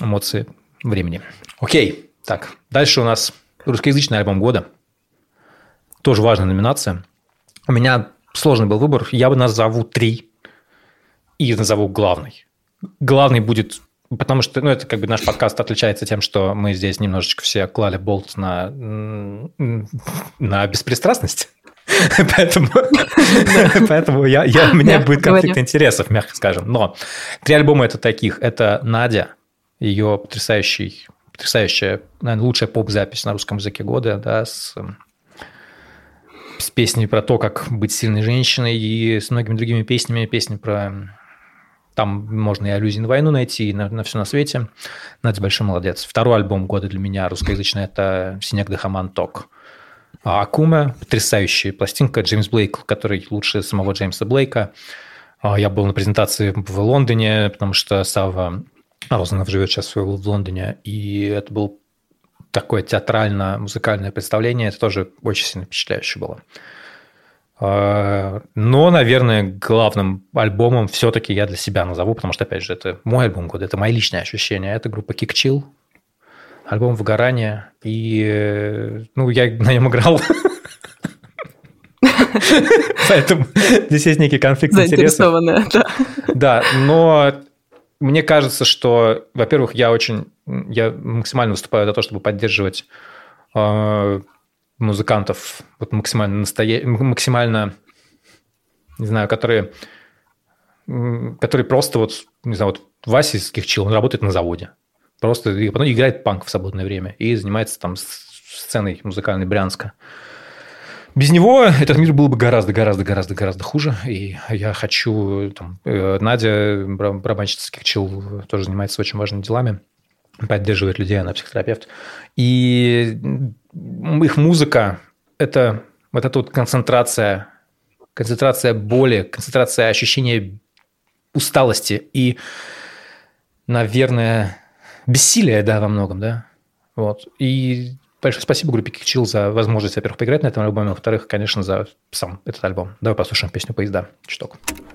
A: эмоции времени. Окей, так, дальше у нас русскоязычный альбом года. Тоже важная номинация. У меня сложный был выбор. Я бы назову три и назову главный. Главный будет Потому что, ну, это как бы наш подкаст отличается тем, что мы здесь немножечко все клали болт на, на беспристрастность. Поэтому, поэтому я, я, у меня будет конфликт интересов, мягко скажем. Но три альбома это таких. Это Надя, ее потрясающий, потрясающая, наверное, лучшая поп-запись на русском языке года, да, с, с песней про то, как быть сильной женщиной и с многими другими песнями. Песни про там можно и аллюзии на войну найти, и на, на все на свете. Надя большой молодец. Второй альбом года для меня русскоязычный – это «Синяк Дехаман Ток». А Акума – потрясающая пластинка. Джеймс Блейк, который лучше самого Джеймса Блейка. А, я был на презентации в Лондоне, потому что Сава Розанов живет сейчас в Лондоне, и это был такое театрально-музыкальное представление. Это тоже очень сильно впечатляюще было. А, но, наверное, главным альбомом все-таки я для себя назову, потому что, опять же, это мой альбом года, это мои личные ощущения. Это группа Kick Chill, альбом «Выгорание». И, ну, я на нем играл. Поэтому здесь есть некий конфликт интересов. да. Да, но мне кажется, что, во-первых, я очень, я максимально выступаю за то, чтобы поддерживать а, музыкантов вот максимально настоя... максимально, не знаю, которые, которые просто вот, не знаю, вот Вася из Кихчил, он работает на заводе. Просто и потом играет панк в свободное время и занимается там сценой музыкальной Брянска. Без него этот мир был бы гораздо, гораздо, гораздо, гораздо хуже. И я хочу... Там, э, Надя, барабанщица Кихчил, тоже занимается очень важными делами, поддерживает людей, она психотерапевт. И их музыка – это вот эта вот концентрация, концентрация боли, концентрация ощущения усталости и, наверное, бессилия, да, во многом, да. Вот. И большое спасибо группе Кикчил за возможность, во-первых, поиграть на этом альбоме, во-вторых, конечно, за сам этот альбом. Давай послушаем песню «Поезда» чуток. Вот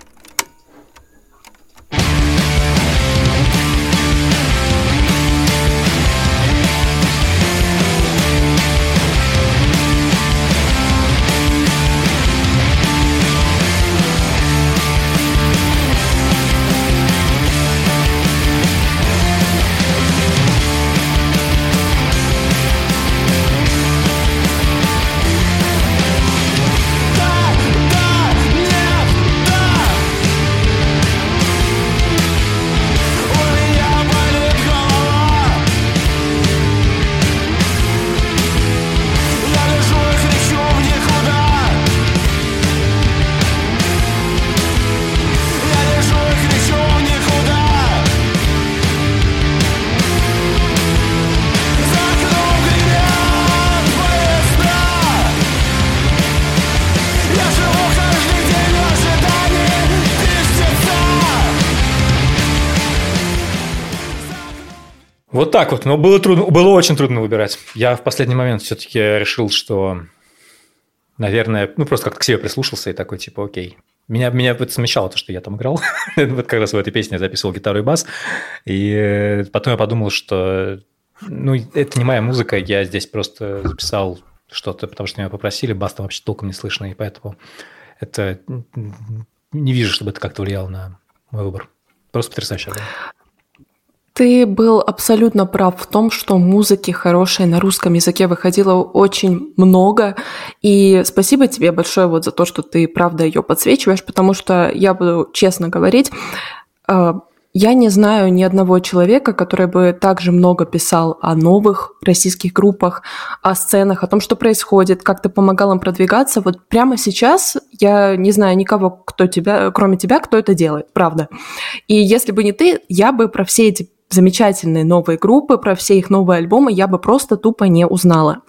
A: так вот. Но было трудно, было очень трудно выбирать. Я в последний момент все-таки решил, что, наверное, ну просто как-то к себе прислушался и такой типа, окей. Меня, меня это смещало то, что я там играл. вот как раз в этой песне я записывал гитару и бас. И э, потом я подумал, что ну, это не моя музыка, я здесь просто записал что-то, потому что меня попросили, бас там вообще толком не слышно, и поэтому это не вижу, чтобы это как-то влияло на мой выбор. Просто потрясающе.
B: Ты был абсолютно прав в том, что музыки хорошей на русском языке выходило очень много. И спасибо тебе большое вот за то, что ты правда ее подсвечиваешь, потому что я буду честно говорить, э, я не знаю ни одного человека, который бы так же много писал о новых российских группах, о сценах, о том, что происходит, как ты помогал им продвигаться. Вот прямо сейчас я не знаю никого, кто тебя, кроме тебя, кто это делает, правда. И если бы не ты, я бы про все эти замечательные новые группы, про все их новые альбомы я бы просто тупо не узнала.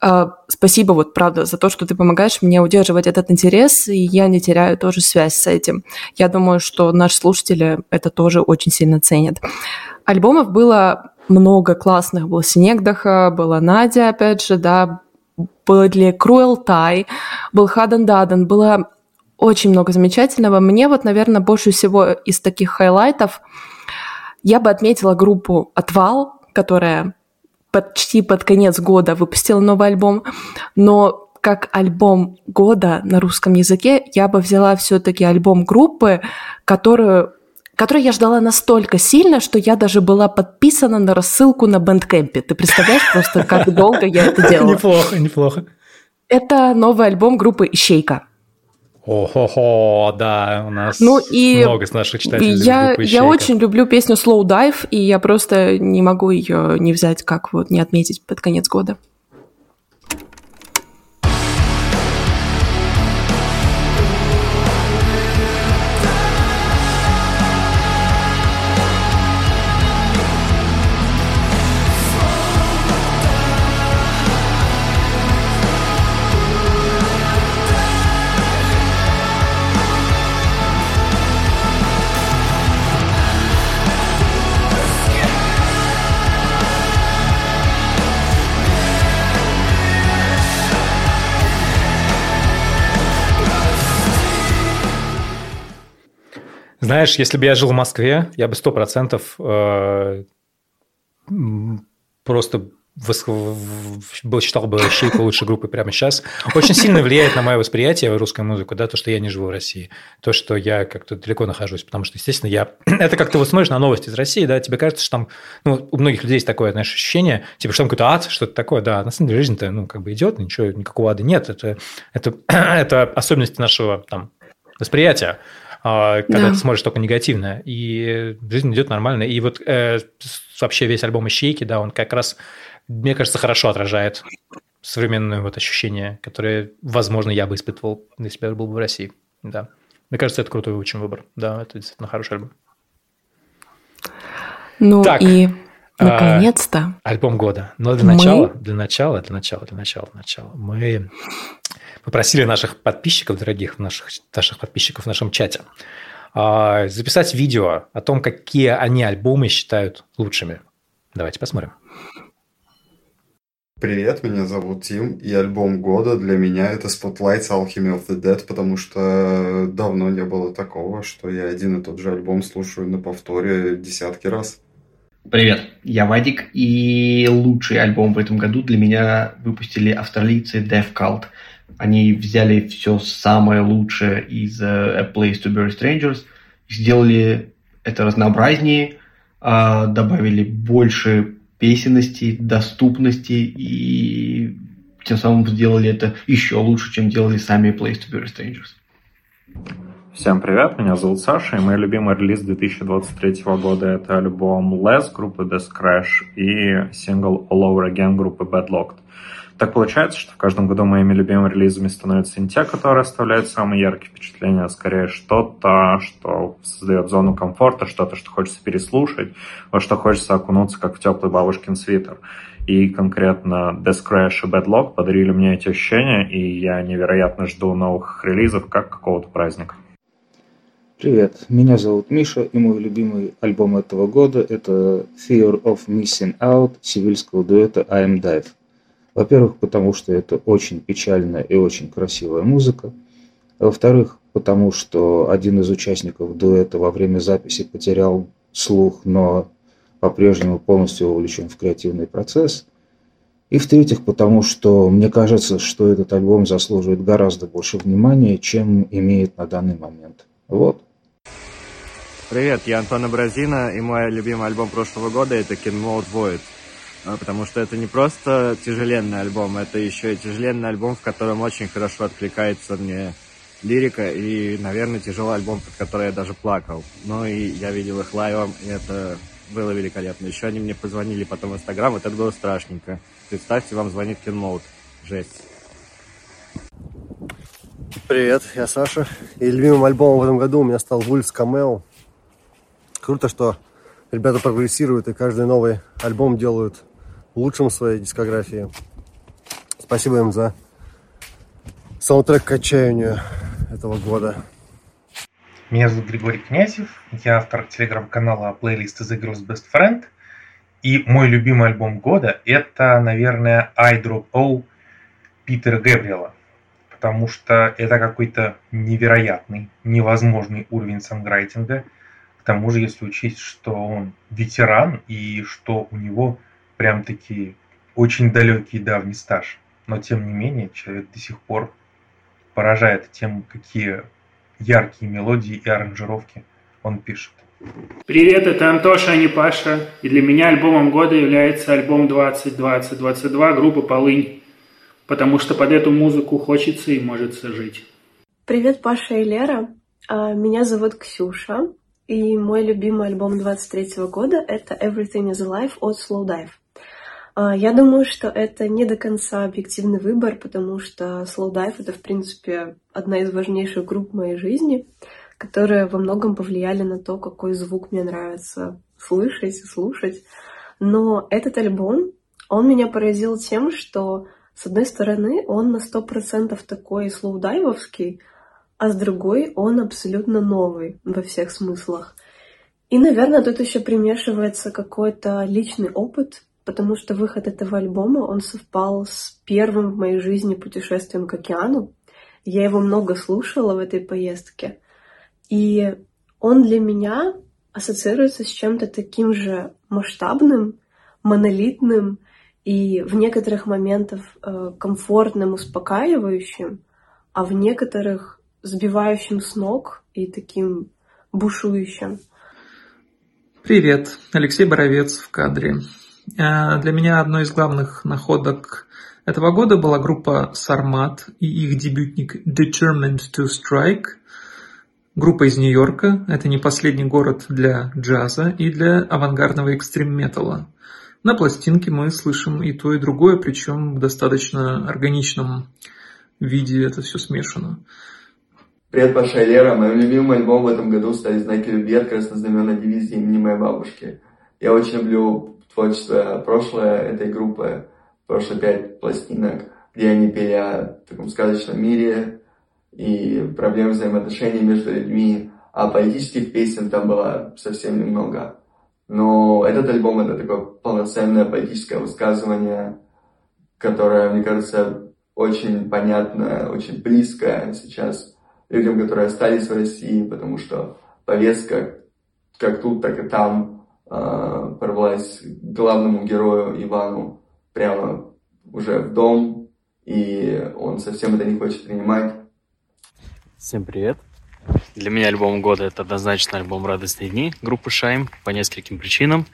B: А, спасибо, вот правда, за то, что ты помогаешь мне удерживать этот интерес, и я не теряю тоже связь с этим. Я думаю, что наши слушатели это тоже очень сильно ценят. Альбомов было много классных. Был Снегдаха, была Надя, опять же, да, были Cruel Tie, был Хадн Дадн, было очень много замечательного. Мне вот, наверное, больше всего из таких хайлайтов – я бы отметила группу «Отвал», которая почти под конец года выпустила новый альбом, но как альбом года на русском языке я бы взяла все-таки альбом группы, которую которую я ждала настолько сильно, что я даже была подписана на рассылку на Bandcamp е. Ты представляешь просто, как долго я это делала?
A: Неплохо, неплохо.
B: Это новый альбом группы «Ищейка».
A: О-хо-хо, да, у нас ну, и много с наших читателей.
B: Я, я очень люблю песню Slow Dive, и я просто не могу ее не взять, как вот не отметить под конец года.
A: Знаешь, если бы я жил в Москве, я бы сто процентов э, просто был, считал бы Шейку лучшей группой прямо сейчас. Очень сильно влияет на мое восприятие русской музыку, да, то, что я не живу в России, то, что я как-то далеко нахожусь, потому что, естественно, я... Это как ты вот смотришь на новости из России, да, тебе кажется, что там, ну, у многих людей есть такое, знаешь, ощущение, типа, что там какой-то ад, что-то такое, да, на самом деле жизнь-то, ну, как бы идет, ничего, никакого ада нет, это, это, это особенности нашего, там, восприятия. А, когда да. ты смотришь только негативное, и жизнь идет нормально. И вот э, вообще весь альбом «Ищейки», да, он как раз, мне кажется, хорошо отражает современное вот ощущение, которое, возможно, я бы испытывал, если бы я был бы в России. Да. Мне кажется, это крутой очень выбор. Да, это действительно хороший альбом.
B: Ну так. и Наконец-то.
A: А, альбом года. Но для начала, мы... для начала, для начала, для начала, для начала. Мы попросили наших подписчиков, дорогих наших, наших подписчиков в нашем чате, а, записать видео о том, какие они альбомы считают лучшими. Давайте посмотрим.
E: Привет, меня зовут Тим, и альбом года для меня это Spotlights Alchemy of the Dead, потому что давно не было такого, что я один и тот же альбом слушаю на повторе десятки раз.
F: Привет, я Вадик, и лучший альбом в этом году для меня выпустили австралийцы Death Cult. Они взяли все самое лучшее из uh, A Place to Bury Strangers, сделали это разнообразнее, uh, добавили больше песенности, доступности и тем самым сделали это еще лучше, чем делали сами Place to Bury Strangers.
G: Всем привет, меня зовут Саша, и мой любимый релиз 2023 года это альбом Less группы Death Crash и сингл All Over Again группы Bad Locked. Так получается, что в каждом году моими любимыми релизами становятся не те, которые оставляют самые яркие впечатления, а скорее что-то, что создает зону комфорта, что-то, что хочется переслушать, во что хочется окунуться, как в теплый бабушкин свитер. И конкретно Death Crash и Bad Lock подарили мне эти ощущения, и я невероятно жду новых релизов, как какого-то праздника.
H: Привет, меня зовут Миша, и мой любимый альбом этого года – это Fear of Missing Out сивильского дуэта I Am Dive. Во-первых, потому что это очень печальная и очень красивая музыка. Во-вторых, потому что один из участников дуэта во время записи потерял слух, но по-прежнему полностью вовлечен в креативный процесс. И в-третьих, потому что мне кажется, что этот альбом заслуживает гораздо больше внимания, чем имеет на данный момент. Вот.
I: Привет, я Антон Абразина, и мой любимый альбом прошлого года это Kin Mode Void. А, потому что это не просто тяжеленный альбом, это еще и тяжеленный альбом, в котором очень хорошо откликается мне лирика, и, наверное, тяжелый альбом, под который я даже плакал. Но и я видел их лайвом, и это было великолепно. Еще они мне позвонили потом в Инстаграм, вот это было страшненько. Представьте, вам звонит Mode. Жесть.
J: Привет, я Саша. И любимым альбомом в этом году у меня стал Вульс Камео. Круто, что ребята прогрессируют и каждый новый альбом делают лучшим своей дискографии. Спасибо им за саундтрек к отчаянию этого года.
K: Меня зовут Григорий Князев, я автор телеграм-канала плейлист из игры Best Friend. И мой любимый альбом года это, наверное, I Drop O Питера Гэбриэла. Потому что это какой-то невероятный, невозможный уровень санграйтинга – к тому же, если учесть, что он ветеран и что у него прям-таки очень далекий давний стаж. Но тем не менее, человек до сих пор поражает тем, какие яркие мелодии и аранжировки он пишет.
L: Привет, это Антоша, а не Паша. И для меня альбомом года является альбом 2020-22 группы «Полынь», потому что под эту музыку хочется и может жить.
M: Привет, Паша и Лера. А, меня зовут Ксюша. И мой любимый альбом 23 года — это Everything is Alive от Slow Dive. Я думаю, что это не до конца объективный выбор, потому что Dive — это, в принципе, одна из важнейших групп моей жизни, которые во многом повлияли на то, какой звук мне нравится слышать и слушать. Но этот альбом, он меня поразил тем, что, с одной стороны, он на 100% такой слоудайвовский, а с другой он абсолютно новый во всех смыслах. И, наверное, тут еще примешивается какой-то личный опыт, потому что выход этого альбома, он совпал с первым в моей жизни путешествием к океану. Я его много слушала в этой поездке. И он для меня ассоциируется с чем-то таким же масштабным, монолитным и в некоторых моментах э, комфортным, успокаивающим, а в некоторых сбивающим с ног и таким бушующим.
N: Привет, Алексей Боровец в кадре. Э, для меня одной из главных находок этого года была группа Сармат и их дебютник Determined to Strike. Группа из Нью-Йорка. Это не последний город для джаза и для авангардного экстрим-металла. На пластинке мы слышим и то, и другое, причем в достаточно органичном виде это все смешано.
O: Привет, Паша Лера. Моим любимым альбомом в этом году стали «Знаки любви» от краснознаменной дивизии имени моей бабушки. Я очень люблю творчество прошлое этой группы, прошлые пять пластинок, где они пели о таком сказочном мире и проблем взаимоотношений между людьми, а поэтических песен там было совсем немного. Но этот альбом это такое полноценное поэтическое высказывание, которое, мне кажется, очень понятное, очень близкое сейчас людям, которые остались в России, потому что повестка как тут, так и там э, порвалась главному герою Ивану прямо уже в дом, и он совсем это не хочет принимать.
P: Всем привет! Для меня альбом года это однозначно альбом «Радостные дни» группы «Шайм» по нескольким причинам.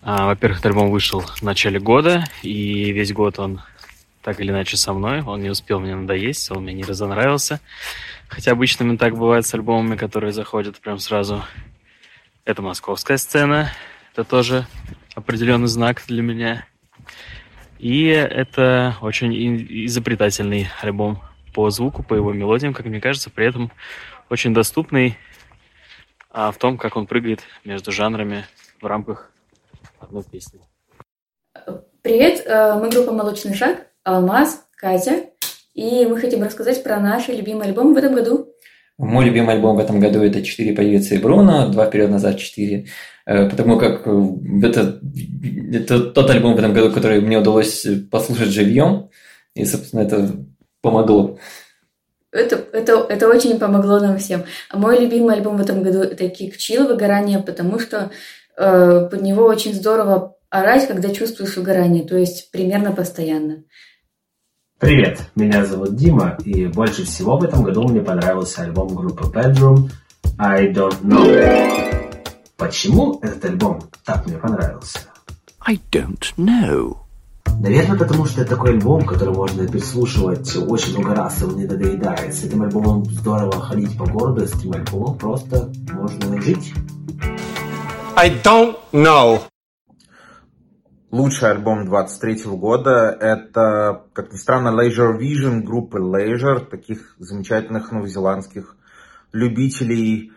P: А, во-первых, этот альбом вышел в начале года, и весь год он так или иначе со мной. Он не успел мне надоесть, он мне не разонравился. Хотя обычно так бывает с альбомами, которые заходят прям сразу. Это московская сцена. Это тоже определенный знак для меня. И это очень изобретательный альбом по звуку, по его мелодиям, как мне кажется, при этом очень доступный а в том, как он прыгает между жанрами в рамках одной песни.
Q: Привет, э, мы группа «Молочный шаг», Алмаз, Катя, и мы хотим рассказать про наши любимые альбомы в этом году.
R: Мой любимый альбом в этом году это «Четыре певицы и Бруно», «Два вперед, назад, четыре», э, потому как э, это, это тот альбом в этом году, который мне удалось послушать живьем, и, собственно, это помогло.
Q: Это, это, это очень помогло нам всем. А мой любимый альбом в этом году это Chill «Выгорание», потому что э, под него очень здорово орать, когда чувствуешь выгорание, то есть примерно постоянно.
S: Привет, меня зовут Дима, и больше всего в этом году мне понравился альбом группы Bedroom I Don't Know. Почему этот альбом так мне понравился?
T: I don't know.
S: Наверное, потому что это такой альбом, который можно переслушивать очень много раз, и он не надоедает. С этим альбомом здорово ходить по городу, с этим альбомом просто можно жить.
U: I don't know.
V: Лучший альбом 23 года – это, как ни странно, Leisure Vision группы Leisure, таких замечательных новозеландских любителей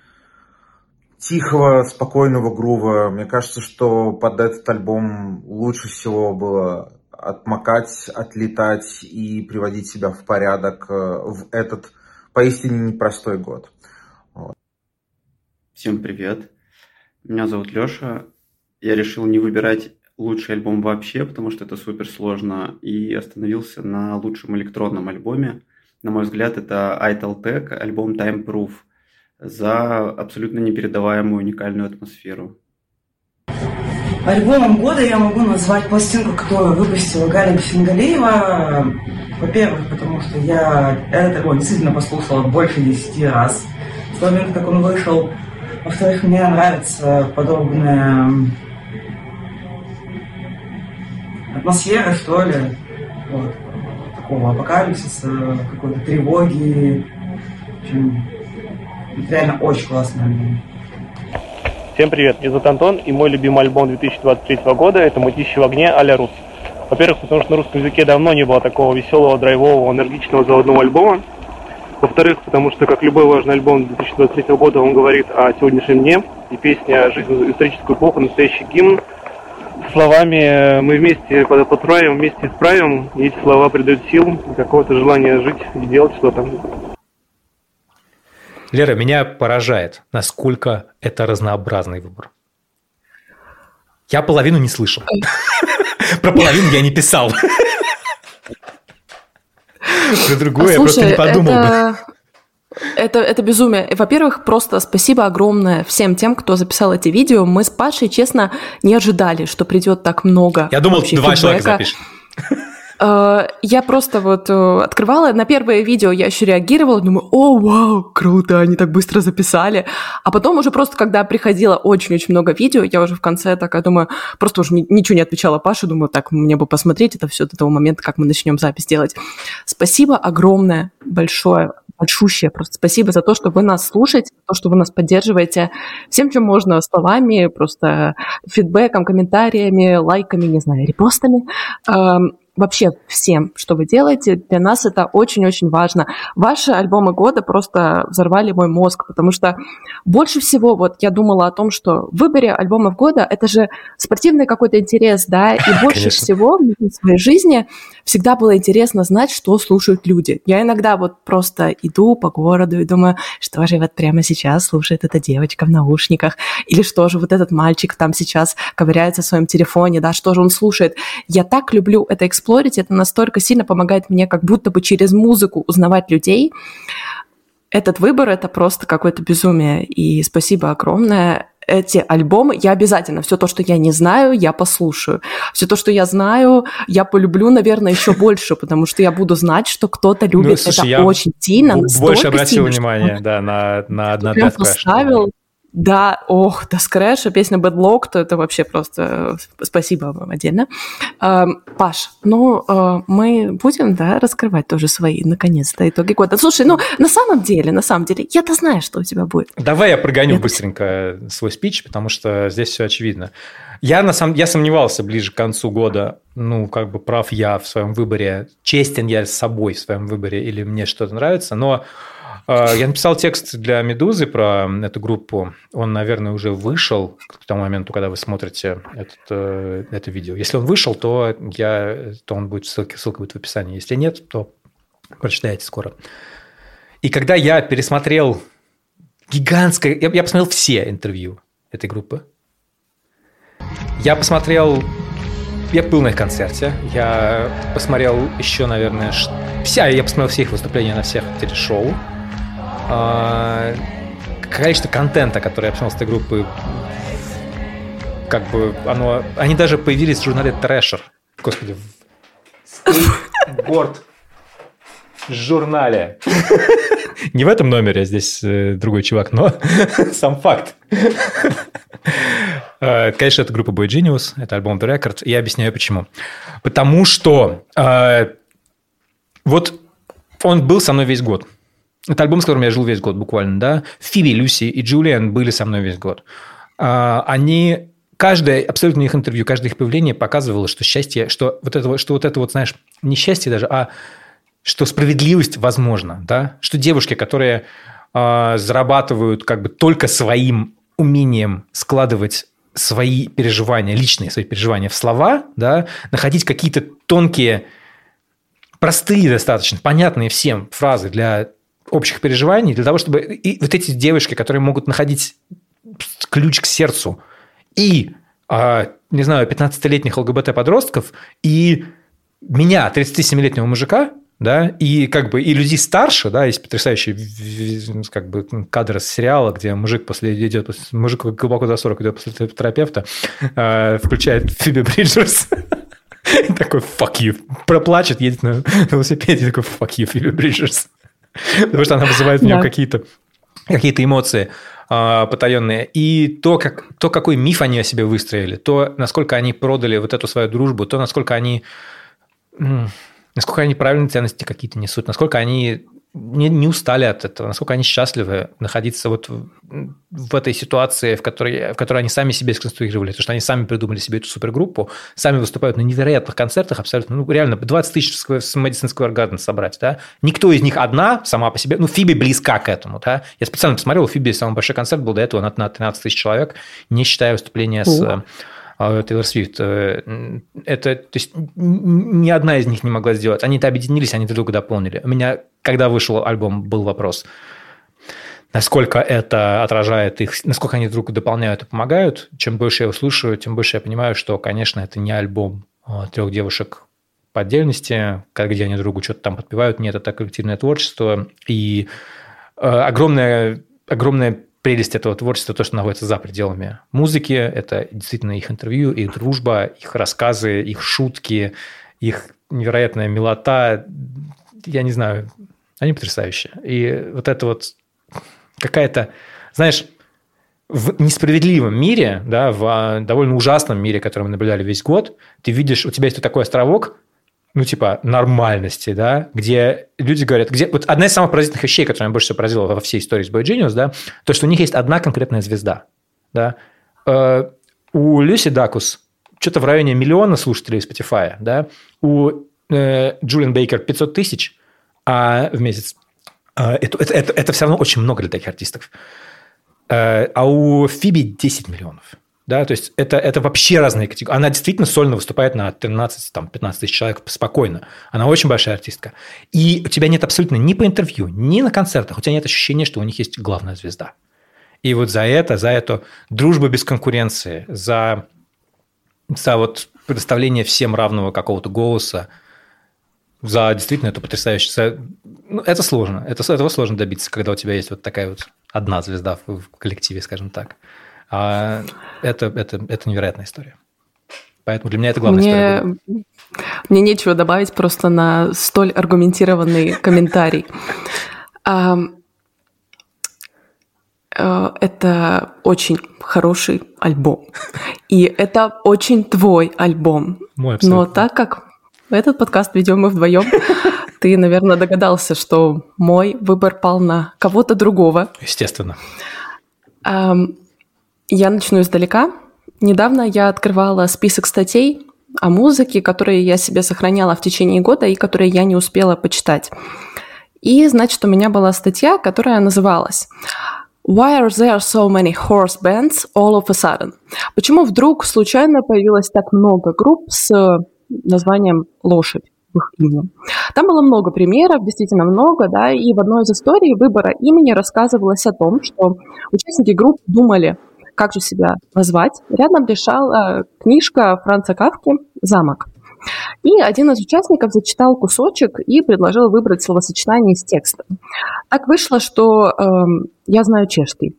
V: тихого, спокойного грува. Мне кажется, что под этот альбом лучше всего было отмокать, отлетать и приводить себя в порядок э, в этот поистине непростой год. Вот.
W: Всем привет. Меня зовут Леша. Я решил не выбирать лучший альбом вообще, потому что это супер сложно, и остановился на лучшем электронном альбоме. На мой взгляд, это Ital Tech, альбом Time Proof, за абсолютно непередаваемую уникальную атмосферу.
X: Альбомом года я могу назвать пластинку, которую выпустила Галя Бесенгалеева. Во-первых, потому что я этот альбом действительно послушала больше десяти раз с того момента, как он вышел. Во-вторых, мне нравится подобная атмосфера, что ли, вот, такого апокалипсиса, какой-то тревоги. В общем, реально очень классный альбом.
Y: Всем привет, меня зовут Антон, и мой любимый альбом 2023 года – это «Мутищи в огне» а-ля Рус. Во-первых, потому что на русском языке давно не было такого веселого, драйвового, энергичного заводного альбома. Во-вторых, потому что, как любой важный альбом 2023 года, он говорит о сегодняшнем дне, и песня «Жизнь в историческую эпоху» – настоящий гимн. Словами мы вместе подправим, вместе исправим, и эти слова придают сил, какое-то желание жить и делать что-то.
A: Лера, меня поражает, насколько это разнообразный выбор. Я половину не слышал. Про половину я не писал. Про другое я просто не подумал бы.
B: Это, это безумие. Во-первых, просто спасибо огромное всем тем, кто записал эти видео. Мы с Пашей, честно, не ожидали, что придет так много.
A: Я думал, два человека запишет.
B: Э, я просто вот э, открывала, на первое видео я еще реагировала, думаю, о, вау, круто, они так быстро записали. А потом уже просто, когда приходило очень-очень много видео, я уже в конце такая думаю, просто уже ничего не отвечала Паше, думаю, так, мне бы посмотреть это все до того момента, как мы начнем запись делать. Спасибо огромное, большое, большущее просто спасибо за то, что вы нас слушаете, за то, что вы нас поддерживаете всем, чем можно, словами, просто фидбэком, комментариями, лайками, не знаю, репостами. Вообще всем, что вы делаете. Для нас это очень-очень важно. Ваши альбомы года просто взорвали мой мозг, потому что больше всего вот я думала о том, что в выборе альбомов года это же спортивный какой-то интерес, да, и больше Конечно. всего в своей жизни всегда было интересно знать, что слушают люди. Я иногда вот просто иду по городу и думаю, что же вот прямо сейчас слушает эта девочка в наушниках, или что же вот этот мальчик там сейчас ковыряется в своем телефоне, да, что же он слушает. Я так люблю это эксплорить, это настолько сильно помогает мне как будто бы через музыку узнавать людей. Этот выбор – это просто какое-то безумие. И спасибо огромное эти альбомы, я обязательно все то, что я не знаю, я послушаю. Все то, что я знаю, я полюблю, наверное, еще больше, потому что я буду знать, что кто-то любит ну, слушай, это очень сильно.
A: Больше обратил сильно, внимание, да, на, на, на
B: Death поставил, да, ох, до скрэша, песня Bad Luck, то это вообще просто э, спасибо вам отдельно. Э, Паш, ну, э, мы будем, да, раскрывать тоже свои, наконец-то, итоги года. Слушай, ну, на самом деле, на самом деле, я-то знаю, что у тебя будет.
A: Давай я прогоню я быстренько свой спич, потому что здесь все очевидно. Я, на самом, я сомневался ближе к концу года, ну, как бы прав я в своем выборе, честен я с собой в своем выборе или мне что-то нравится, но я написал текст для «Медузы» про эту группу. Он, наверное, уже вышел к тому моменту, когда вы смотрите этот, э, это видео. Если он вышел, то, я, то он будет, ссылка, ссылка будет в описании. Если нет, то прочитаете скоро. И когда я пересмотрел гигантское... Я, я посмотрел все интервью этой группы. Я посмотрел... Я был на их концерте. Я посмотрел еще, наверное, вся... Я посмотрел все их выступления на всех телешоу э, количество контента, который я посмотрел с этой группы, как бы оно... Они даже появились в журнале Thrasher. Господи, скейтборд-журнале. Не в этом номере, а здесь э, другой чувак, но сам факт. Э, конечно, это группа boygenius, это альбом The Record. Я объясняю почему. Потому что э, вот он был со мной весь год. Это альбом, с которым я жил весь год буквально, да. Фиби, Люси и Джулиан были со мной весь год. А, они каждое абсолютно их интервью, каждое их появление показывало, что счастье, что вот это, что вот это вот, знаешь, не счастье даже, а что справедливость возможна, да, что девушки, которые э, зарабатывают как бы только своим умением складывать свои переживания, личные свои переживания в слова, да, находить какие-то тонкие, простые достаточно, понятные всем фразы для общих переживаний, для того, чтобы и вот эти девушки, которые могут находить ключ к сердцу, и, а, не знаю, 15-летних ЛГБТ-подростков, и меня, 37-летнего мужика, да, и как бы и людей старше, да, есть потрясающий как бы кадр из сериала, где мужик после идет, мужик глубоко за 40 идет после терапевта, э, включает Фиби Бриджерс, такой fuck you, проплачет, едет на велосипеде, такой fuck you, Фиби Бриджерс. Потому что она вызывает в нем какие-то какие-то эмоции а, потаенные. И то, как, то, какой миф они о себе выстроили, то, насколько они продали вот эту свою дружбу, то, насколько они насколько они правильные ценности какие-то несут, насколько они не, не устали от этого, насколько они счастливы находиться вот в, в этой ситуации, в которой, в которой они сами себе сконструировали, потому что они сами придумали себе эту супергруппу, сами выступают на невероятных концертах абсолютно, ну, реально, 20 тысяч с Madison Square Garden собрать, да, никто из них одна сама по себе, ну, Фиби близка к этому, да, я специально посмотрел, у Фиби самый большой концерт был до этого на, на 13 тысяч человек, не считая выступления с а, Тейлор Свифт. Э, это, то есть, ни одна из них не могла сделать. Они-то объединились, они друг друга дополнили. У меня, когда вышел альбом, был вопрос, насколько это отражает их, насколько они друг дополняют и помогают. Чем больше я его слушаю, тем больше я понимаю, что, конечно, это не альбом а, трех девушек по отдельности, где они другу что-то там подпевают. Нет, это коллективное творчество. И э, огромное, огромное прелесть этого творчества, то, что находится за пределами музыки, это действительно их интервью, их дружба, их рассказы, их шутки, их невероятная милота. Я не знаю, они потрясающие. И вот это вот какая-то, знаешь, в несправедливом мире, да, в довольно ужасном мире, который мы наблюдали весь год, ты видишь, у тебя есть такой островок, ну, типа, нормальности, да, где люди говорят, где... Вот одна из самых поразительных вещей, которая меня больше всего поразила во всей истории с Boy Genius, да, то, что у них есть одна конкретная звезда, да. Э, у Люси Дакус что-то в районе миллиона слушателей Spotify, да, у э, Джулиан Бейкер 500 тысяч а, в месяц. А, это, это, это, это все равно очень много для таких артистов. А у Фиби 10 миллионов. Да, то есть это, это вообще разные категории. Она действительно сольно выступает на 13-15 тысяч человек спокойно. Она очень большая артистка. И у тебя нет абсолютно ни по интервью, ни на концертах, у тебя нет ощущения, что у них есть главная звезда. И вот за это, за эту дружбу без конкуренции, за, за вот предоставление всем равного какого-то голоса, за действительно это потрясающе. За, ну, это сложно. Это, этого сложно добиться, когда у тебя есть вот такая вот одна звезда в коллективе, скажем так. А это, это, это невероятная история. Поэтому для меня это главная мне, история.
B: Мне нечего добавить просто на столь аргументированный комментарий. Э, это очень хороший альбом. И это очень твой альбом. Мой Но так как этот подкаст ведем мы вдвоем, ты, наверное, догадался, что мой выбор пал на кого-то другого.
A: Естественно.
B: Я начну издалека. Недавно я открывала список статей о музыке, которые я себе сохраняла в течение года и которые я не успела почитать. И, значит, у меня была статья, которая называлась Why are there so many horse bands all of a sudden? Почему вдруг случайно появилось так много групп с названием «Лошадь»? их имени. Там было много примеров, действительно много, да, и в одной из историй выбора имени рассказывалось о том, что участники групп думали, как же себя назвать, рядом лежала книжка Франца Кавки «Замок». И один из участников зачитал кусочек и предложил выбрать словосочетание из текста. Так вышло, что э, я знаю чешский.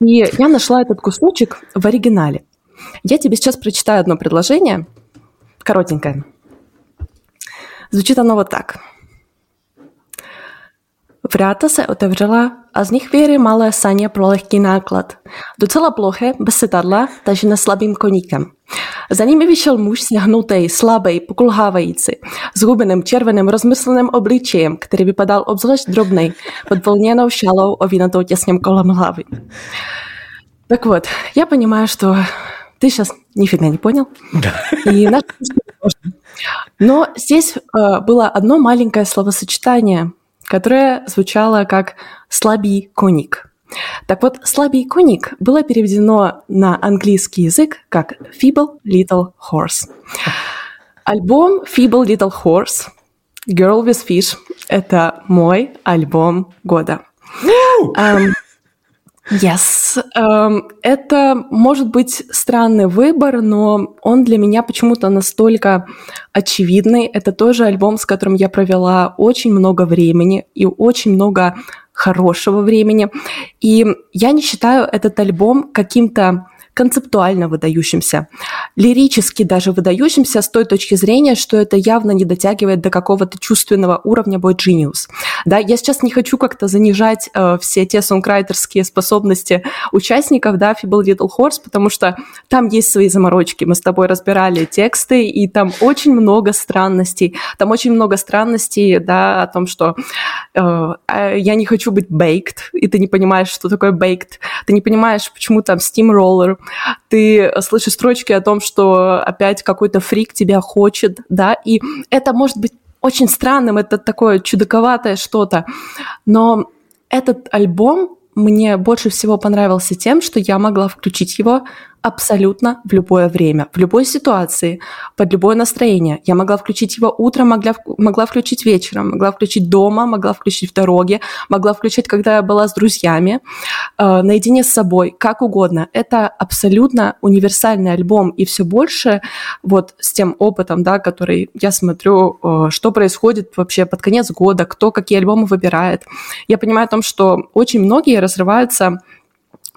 B: И я нашла этот кусочек в оригинале. Я тебе сейчас прочитаю одно предложение, коротенькое. Звучит оно вот так. Vráta se otevřela a z nich vyjeli malé saně pro lehký náklad. Docela ploché, bez sedadla, tažené slabým koníkem. Za nimi vyšel muž sněhnutý, slabý, pokulhávající, s hubeným červeným rozmysleným obličejem, který vypadal obzvlášť drobný, pod volněnou šalou овинаtou těsněm kolem hlavy. Так вот, я понимаю, что ты сейчас нифига не понял. Да. И наш... Но здесь э, было одно маленькое словосочетание, которое звучало как «слабий коник». Так вот, «слабий коник» было переведено на английский язык как «feeble little horse». Альбом «feeble little horse» «Girl with Fish» — это мой альбом года. Um, Yes. Um, это может быть странный выбор, но он для меня почему-то настолько очевидный. Это тоже альбом, с которым я провела очень много времени и очень много хорошего времени. И я не считаю этот альбом каким-то концептуально выдающимся, лирически даже выдающимся с той точки зрения, что это явно не дотягивает до какого-то чувственного уровня Boy Genius. Да, я сейчас не хочу как-то занижать э, все те сонкрайтерские способности участников, да, Feeble Little Horse, потому что там есть свои заморочки. Мы с тобой разбирали тексты, и там очень много странностей. Там очень много странностей, да, о том, что э, а, я не хочу быть baked, и ты не понимаешь, что такое baked. Ты не понимаешь, почему там steamroller, ты слышишь строчки о том, что опять какой-то фрик тебя хочет, да, и это может быть очень странным, это такое чудаковатое что-то, но этот альбом мне больше всего понравился тем, что я могла включить его абсолютно в любое время, в любой ситуации, под любое настроение. Я могла включить его утром, могла, могла включить вечером, могла включить дома, могла включить в дороге, могла включить, когда я была с друзьями, э, наедине с собой, как угодно. Это абсолютно универсальный альбом, и все больше вот с тем опытом, да, который я смотрю, э, что происходит вообще под конец года, кто какие альбомы выбирает. Я понимаю о том, что очень многие разрываются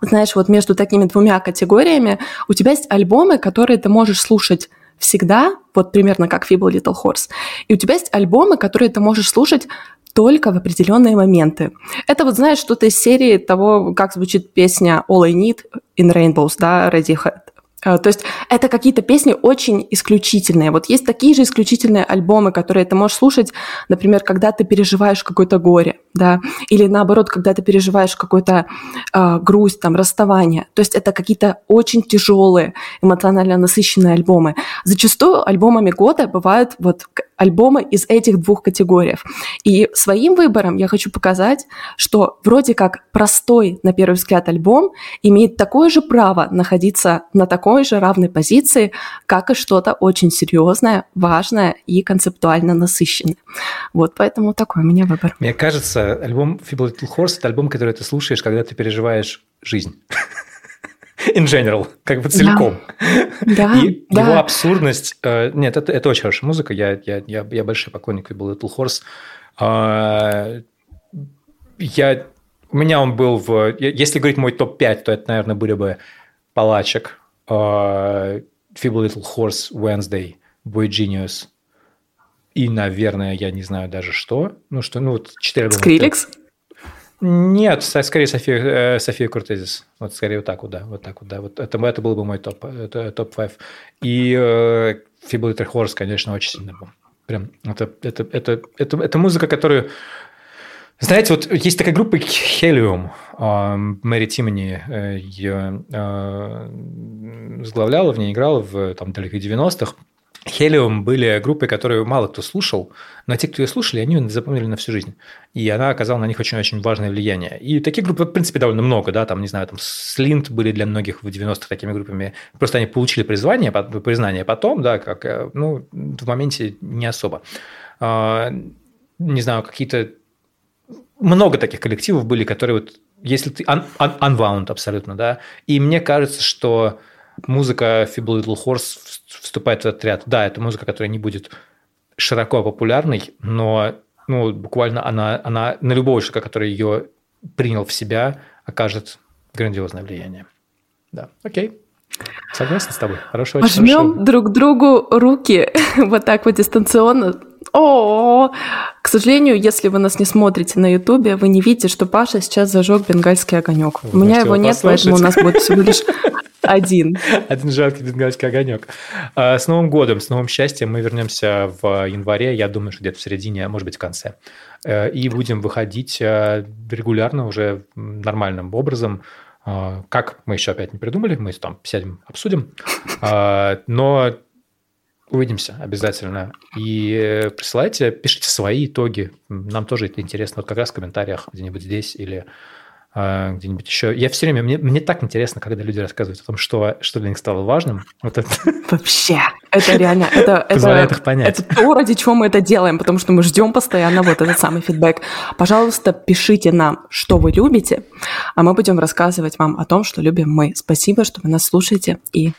B: знаешь, вот между такими двумя категориями у тебя есть альбомы, которые ты можешь слушать всегда, вот примерно как Feeble Little Horse, и у тебя есть альбомы, которые ты можешь слушать только в определенные моменты. Это вот, знаешь, что-то из серии того, как звучит песня All I Need in Rainbows, да, Radiohead. Э, то есть это какие-то песни очень исключительные. Вот есть такие же исключительные альбомы, которые ты можешь слушать, например, когда ты переживаешь какое-то горе, да, или наоборот, когда ты переживаешь какую-то э, грусть, там, расставание. То есть это какие-то очень тяжелые, эмоционально насыщенные альбомы. Зачастую альбомами года бывают вот альбомы из этих двух категорий. И своим выбором я хочу показать, что вроде как простой, на первый взгляд, альбом имеет такое же право находиться на такой же равной позиции, как и что-то очень серьезное, важное и концептуально насыщенное. Вот поэтому такой у меня выбор.
A: Мне кажется, альбом Feeble Little Horse – это альбом, который ты слушаешь, когда ты переживаешь жизнь. In general, как бы целиком.
B: Да,
A: и
B: да.
A: его абсурдность... Э, нет, это, это очень хорошая музыка, я, я, я, я большой поклонник был Little Horse. Э, я, у меня он был в... Если говорить мой топ-5, то это, наверное, были бы Палачек, э, Feeble Little Horse, Wednesday, Boy Genius, и, наверное, я не знаю даже что. Ну, что, ну, вот четыре альбома.
B: Скриликс?
A: Нет, скорее София, э, София Куртезис. Вот скорее вот так вот, да. Вот так вот, да. Вот это, это был бы мой топ, это топ-5. И э, Feeble Horse, конечно, очень сильно был. Прям, это, это, это, это, это музыка, которую... Знаете, вот есть такая группа Helium, э, Мэри Тимони э, ее возглавляла, в ней играла в там, далеких 90-х. Helium были группы, которые мало кто слушал, но те, кто ее слушали, они запомнили на всю жизнь. И она оказала на них очень-очень важное влияние. И таких групп, в принципе, довольно много, да, там, не знаю, там, Слинт были для многих в 90-х такими группами. Просто они получили призвание, признание потом, да, как, э, ну, в моменте не особо. А, не знаю, какие-то... Много таких коллективов были, которые вот, если ты... Un- un- unwound абсолютно, да. И мне кажется, что музыка Feeble Little Horse вступает в этот ряд. Да, это музыка, которая не будет широко популярной, но ну, буквально она, она на любого человека, который ее принял в себя, окажет грандиозное влияние. Да, окей. Согласен с тобой. Хорошо.
B: Пожмем хорошо. друг другу руки вот так вот дистанционно. О, к сожалению, если вы нас не смотрите на Ютубе, вы не видите, что Паша сейчас зажег бенгальский огонек. У меня его нет, послушать. поэтому у нас будет всего лишь один.
A: Один жалкий бенгальский огонек. А, с Новым годом, с новым счастьем мы вернемся в январе, я думаю, что где-то в середине, а может быть, в конце. Э, и будем выходить э, регулярно уже нормальным образом. А, как мы еще опять не придумали, мы там сядем, обсудим. Но увидимся обязательно. И присылайте, пишите свои итоги. Нам тоже это интересно. Вот как раз в комментариях где-нибудь здесь или а, где-нибудь еще. Я все время, мне, мне так интересно, когда люди рассказывают о том, что, что для них стало важным. Вот это.
B: Вообще, это реально, это,
A: это, их понять.
B: это то, ради чего мы это делаем, потому что мы ждем постоянно вот этот самый фидбэк. Пожалуйста, пишите нам, что вы любите, а мы будем рассказывать вам о том, что любим мы. Спасибо, что вы нас слушаете, и